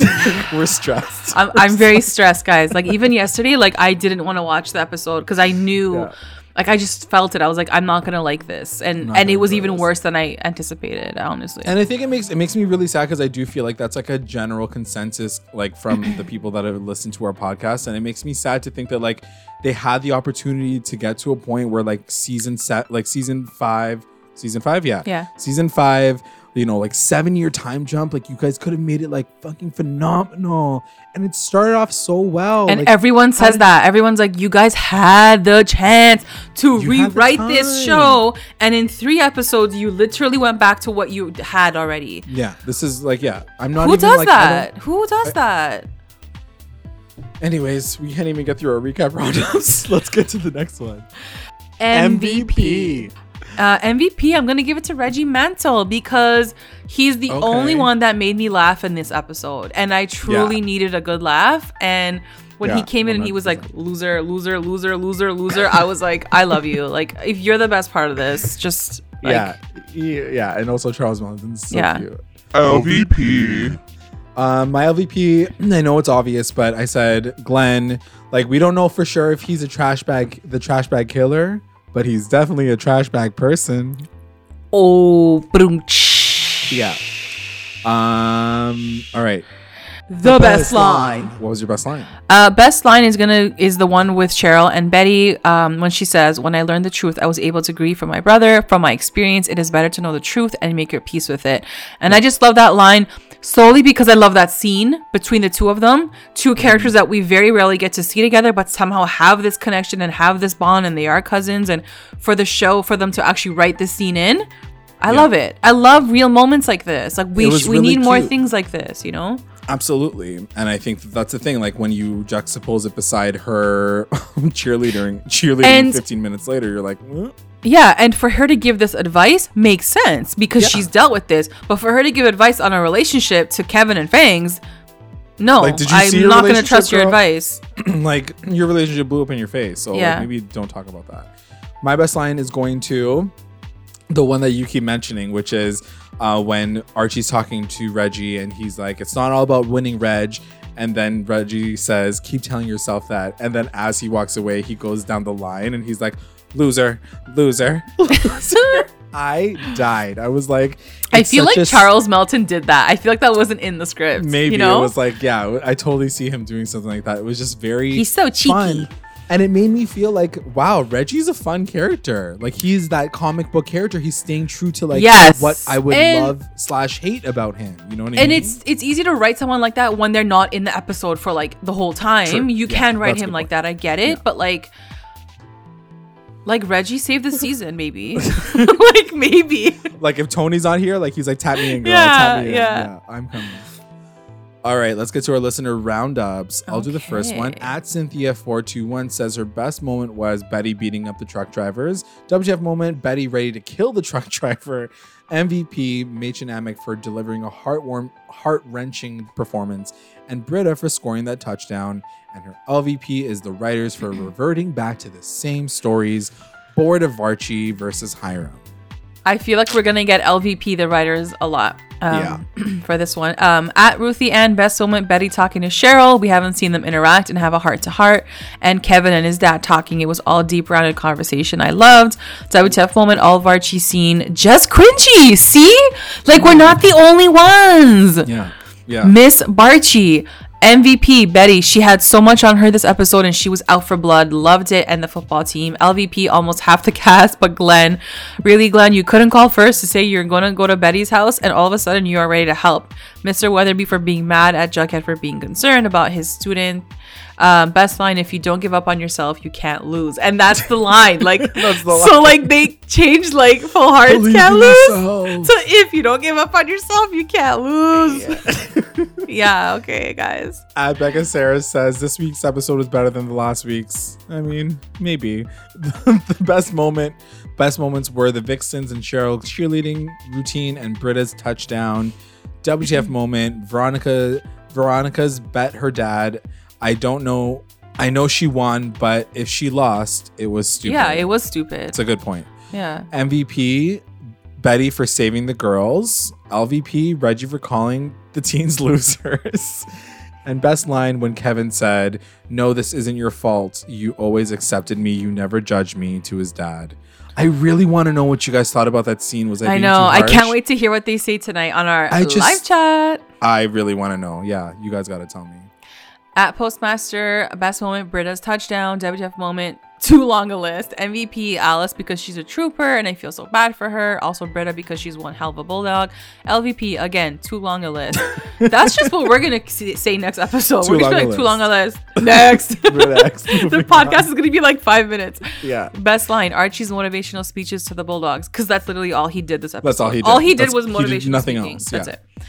*laughs* we're stressed. I'm, I'm very stressed, guys. Like, even yesterday, like I didn't want to watch the episode because I knew. Yeah. Like I just felt it. I was like, I'm not gonna like this, and Not and it was even this. worse than I anticipated. Honestly, And I think it makes it makes me really sad because I do feel like that's like a general consensus, like from *clears throat* the people that have listened to our podcast, and it makes me sad to think that like they had the opportunity to get to a point where like season set, like season five, season five, yeah, Yeah. season five, you know, like seven year time jump, like you guys could have made it like fucking phenomenal, and it started off so well, And like, everyone says that. Everyone's like, you guys had the chance to You had the rewrite this show. And in three episodes, you literally went back to what you had already. yeah, this is like yeah, I'm not Who even does like I that? Who does that? Anyways, we can't even get through our recap roundups. *laughs* Let's get to the next one. MVP. Uh, MVP, I'm going to give it to Reggie Mantle because he's the only one that made me laugh in this episode. And I truly Yeah. needed a good laugh. And when he came in and he was like, loser, loser, loser, loser, loser, I was like, I love you. Like, if you're the best part of this, just like, yeah, yeah, yeah, and also Charles Melton's so Yeah. cute. LVP. Um, my LVP, I know it's obvious, but I said Glenn. Like, we don't know for sure if he's a trash bag, the trash bag killer, but he's definitely a trash bag person. oh, boom-ch. Yeah. Um. All right. The, best, line. What was your best line? Uh, best line is gonna is the one with Cheryl and Betty. Um, when she says, "When I learned the truth, I was able to grieve for my brother. From my experience, it is better to know the truth and make your peace with it." And I just love that line solely because I love that scene between the two of them, two mm-hmm. characters that we very rarely get to see together, but somehow have this connection and have this bond, and they are cousins. And for the show, for them to actually write this scene in. I Yeah. love it. I love real moments like this. Like we sh- we really need more things like this, you know? Absolutely, and I think that that's the thing. Like when you juxtapose it beside her *laughs* cheerleading, cheerleading. And- Fifteen minutes later, you're like, what? Yeah, and for her to give this advice makes sense because Yeah. she's dealt with this. But for her to give advice on a relationship to Kevin and Fangs, no, Like, did you I'm not going to trust your advice. *clears throat* like your relationship blew up in your face. So like, maybe don't talk about that. My best line is going to the one that you keep mentioning, which is uh, when Archie's talking to Reggie and he's like, "It's not all about winning, Reg." And then Reggie says, "Keep telling yourself that." And then as he walks away, he goes down the line and he's like, "Loser, loser, loser." I died. I was like, I feel like a s- Charles Melton did that. I feel like that wasn't in the script. Maybe you know? it was like, yeah, I totally see him doing something like that. It was just very He's so cheeky. fun. And it made me feel like, wow, Reggie's a fun character. Like he's that comic book character. He's staying true to like Yes. what I would And- love slash hate about him. You know what I and mean? And it's it's easy to write someone like that when they're not in the episode for like the whole time. True. You Yeah, can write him like point. that. I get it, Yeah. but like like Reggie saved the *laughs* season, maybe. *laughs* like maybe. like if Toni's on here, like he's like tap me in, girl. Yeah, tap me in. yeah. Yeah, I'm coming. All right, let's get to our listener roundups. I'll do the first one. At Cynthia421 says her best moment was Betty beating up the truck drivers. WTF moment, Betty ready to kill the *laughs* truck driver. MVP, Mädchen Amick for delivering a heartwarm, heart-wrenching performance. And Britta for scoring that touchdown. And her LVP is the writers for *clears throat* reverting back to the same stories bored of Archie versus Hiram. I feel like we're gonna get LVP the writers a lot. Um, *clears throat* for this one. Um, at Ruthie and Best Moment, Betty talking to Cheryl. We haven't seen them interact and have a heart to heart. And Kevin and his dad talking. It was all deep rounded conversation I loved. WTF moment, all of Archie scene. Just cringy. See? Like we're not the only ones. Yeah. Yeah. Miss Varchi. MVP Betty, she had so much on her this episode and she was out for blood. Loved it and the football team. LVP almost half the *laughs* cast, but Glenn, really Glenn, you couldn't call first to say you're gonna go to Betty's house and all of a sudden you are ready to help. Mr. Weatherbee for being mad at Jughead for being concerned about his student. Um, best line: If you don't give up on yourself, you can't lose, and that's the line. Like, *laughs* That's the so like they changed like full hearts Believe can't lose. yourself. So if you don't give up on yourself, you can't lose. yeah, *laughs* *laughs* okay, guys. At Becca Sarah says this week's episode is better than the last week's. I mean, maybe. the best moment, best moments were the Vixens and Cheryl cheerleading routine and Britta's touchdown. WTF *clears throat* moment, Veronica Veronica's bet her dad. I don't know. I know she won, but if she lost, it was stupid. Yeah, it was stupid. It's a good point. yeah. MVP, Betty for saving the girls. LVP, Reggie for calling the teens *laughs* losers. and best line when Kevin said, No, this isn't your fault. You always accepted me. You never judged me to his dad. I really want to know what you guys thought about that scene. Was I, I know. I can't wait to hear what they say tonight on our I just- live chat. I really want to know. Yeah, you guys got to tell me. At Postmaster, best moment, Britta's touchdown, WTF moment, too long a list. MVP, Alice, because she's a trooper and I feel so bad for her. Also, Britta, because she's one hell of a bulldog. LVP, again, too long a list. *laughs* That's just what we're going to say next episode. Too we're gonna be like, too long a list. Next. *laughs* Relax. *laughs* the podcast on. is going to be like five minutes. Yeah. Best line Archie's motivational speeches to the Bulldogs because that's literally all he did this episode. That's all he did. All he did That's- was he did nothing speaking. else, That's yeah. it.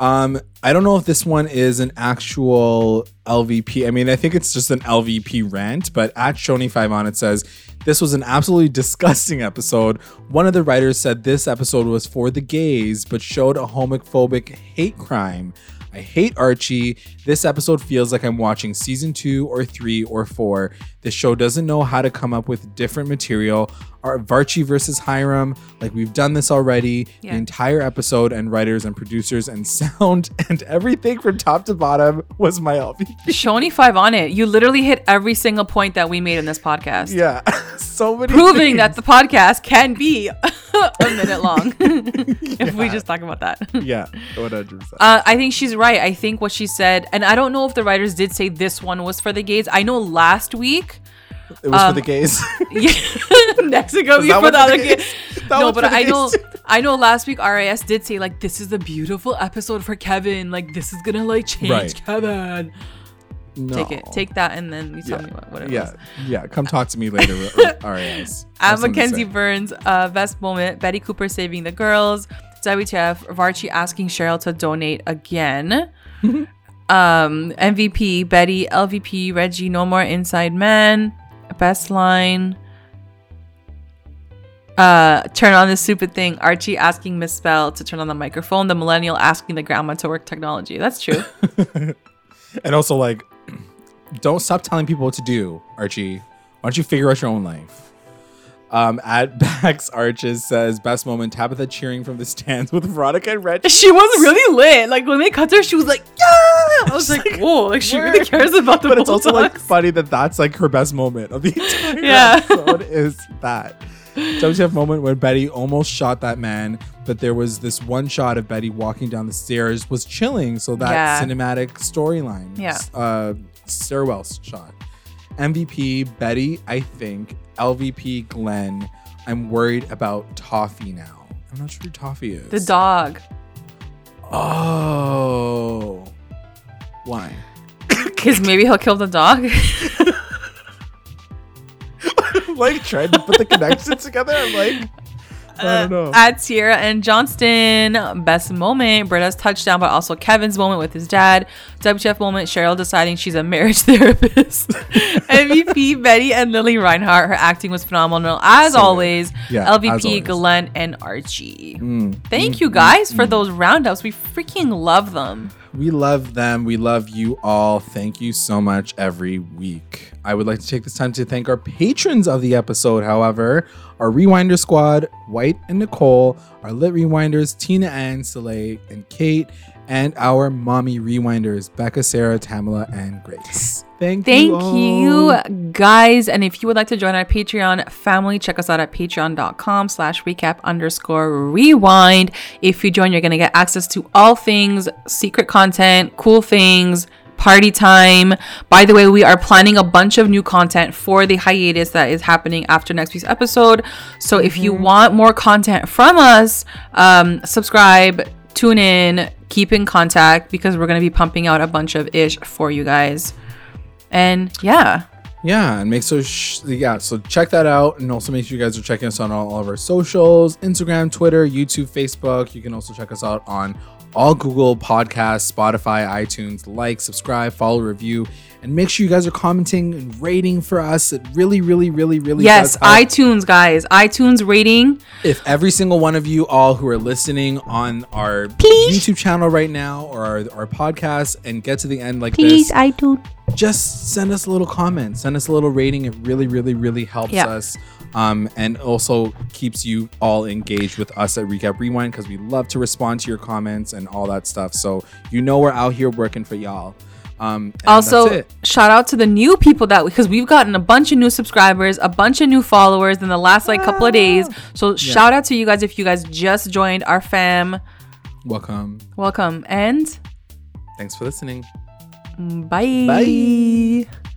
Um, I don't know if this one is an actual LVP. I mean, I think it's just an LVP rant, but at Shoni5 on it says, This was an absolutely *laughs* disgusting episode. One of the writers said this episode was for the gays, but showed a homophobic hate crime. I hate Archie. This episode feels like I'm watching season two or three or four. The show doesn't know how to come up with different material. Our Varchi versus Hiram, like we've done this already. Yeah. The entire episode and writers and producers and *laughs* sound and everything from top to bottom was my LVP. Shoni five on it. You literally hit every single point that we made in this podcast. Yeah, *laughs* so many Proving things. that the podcast can be *laughs* a minute long. if we just talk about that. yeah, one hundred percent. Uh, I think she's right. I think what she said, and I don't know if the writers did say this one was for the gays. I know last week, It was um, for the gays. next to go Was for the other gays. gays? No, but I know. I know. Last week RIS did say like this is a beautiful episode for Kevin. Like this is gonna like change Right. Kevin. no. Take it, take that, and then you tell Yeah. me what, what it yeah, was. yeah. Come talk to me *laughs* later. RAS. At Mackenzie Burns, uh, best moment, Betty Cooper saving the girls. WTF, Varchi asking Cheryl to donate again. *laughs* um, MVP, Betty, LVP, Reggie, no more inside man. Best line. Uh, turn on the stupid thing. Archie asking Miss Spell to turn on the microphone. The millennial asking the grandma to work technology. That's true. *laughs* And also, like, *clears throat* don't stop telling people what to do, Archie. Why don't you figure out your own life? Um, at *laughs* Bax Arches says best moment Tabitha cheering from the stands with Veronica and Reggie. she was really lit. Like when they cut her, she was like, "Yeah!" I was like, "Whoa!" Like she really cares about the But it's also like funny that that's like her best moment of the *laughs* entire Yeah. episode is that. WTF moment when Betty almost shot that man, but there was this one shot of Betty walking down the stairs was chilling, so that Yeah. cinematic storyline, Yeah. uh, stairwell shot. MVP Betty, I think. LVP Glenn. I'm worried about Toffee now. I'm not sure who Toffee is. the dog. Oh, why? *coughs* Because maybe he'll kill the dog. *laughs* like trying to put the connections together. I'm like, I don't uh, know. At Sierra and Johnston, best moment, Britta's touchdown, but also Kevin's moment with his dad. WTF moment, Cheryl deciding she's a marriage *laughs* therapist. *laughs* MVP, Betty and Lili Reinhart. Her acting was phenomenal, as So always. Yeah, LVP, as always. Glenn, and Archie. Mm. Thank mm, you guys mm, for mm. those roundups. We freaking love them. We love them. We love you all. Thank you so much every week. I would like to take this time to thank our patrons of the episode, however, our Rewinder squad, White and Nicole, our Lit Rewinders, Tina Ann, Soleil, and Kate, and our mommy rewinders, Becca, Sarah, Tamala, and Grace. Thank, Thank you. you, guys. And if you would like to join our Patreon family, check us out at patreon.com slash recap underscore rewind. If you join, you're going to get access to all things secret content, cool things, party time. By the way, we are planning a bunch of new content for the hiatus that is happening after next week's episode. So if you want more content from us, um, subscribe, tune in, keep in contact because we're going to be pumping out a bunch of ish for you guys. And yeah, Yeah, and make so sh- yeah, so check that out, and also make sure you guys are checking us on all, all of our socials: Instagram, Twitter, YouTube, Facebook. You can also check us out on all Google Podcasts, Spotify, iTunes. Like, subscribe, follow, review, and make sure you guys are commenting and rating for us. It really, really, really, really yes, iTunes guys, iTunes rating. if every single one of you all who are listening on our YouTube channel right now or our, our podcast and get to the end like Please, this, iTunes. just send us a little comment, send us a little rating. It really, really, really helps Yeah. us. Um, and also keeps you all engaged with us at Recap Rewind because we love to respond to your comments and all that stuff. So you know we're out here working for y'all. Um, and Also, that's it. shout out to the new people that because we've gotten a bunch of new subscribers, a bunch of new followers in the last like couple of days. So shout out to you guys if you guys just joined our fam. welcome. Welcome and Thanks for listening. bye. Bye.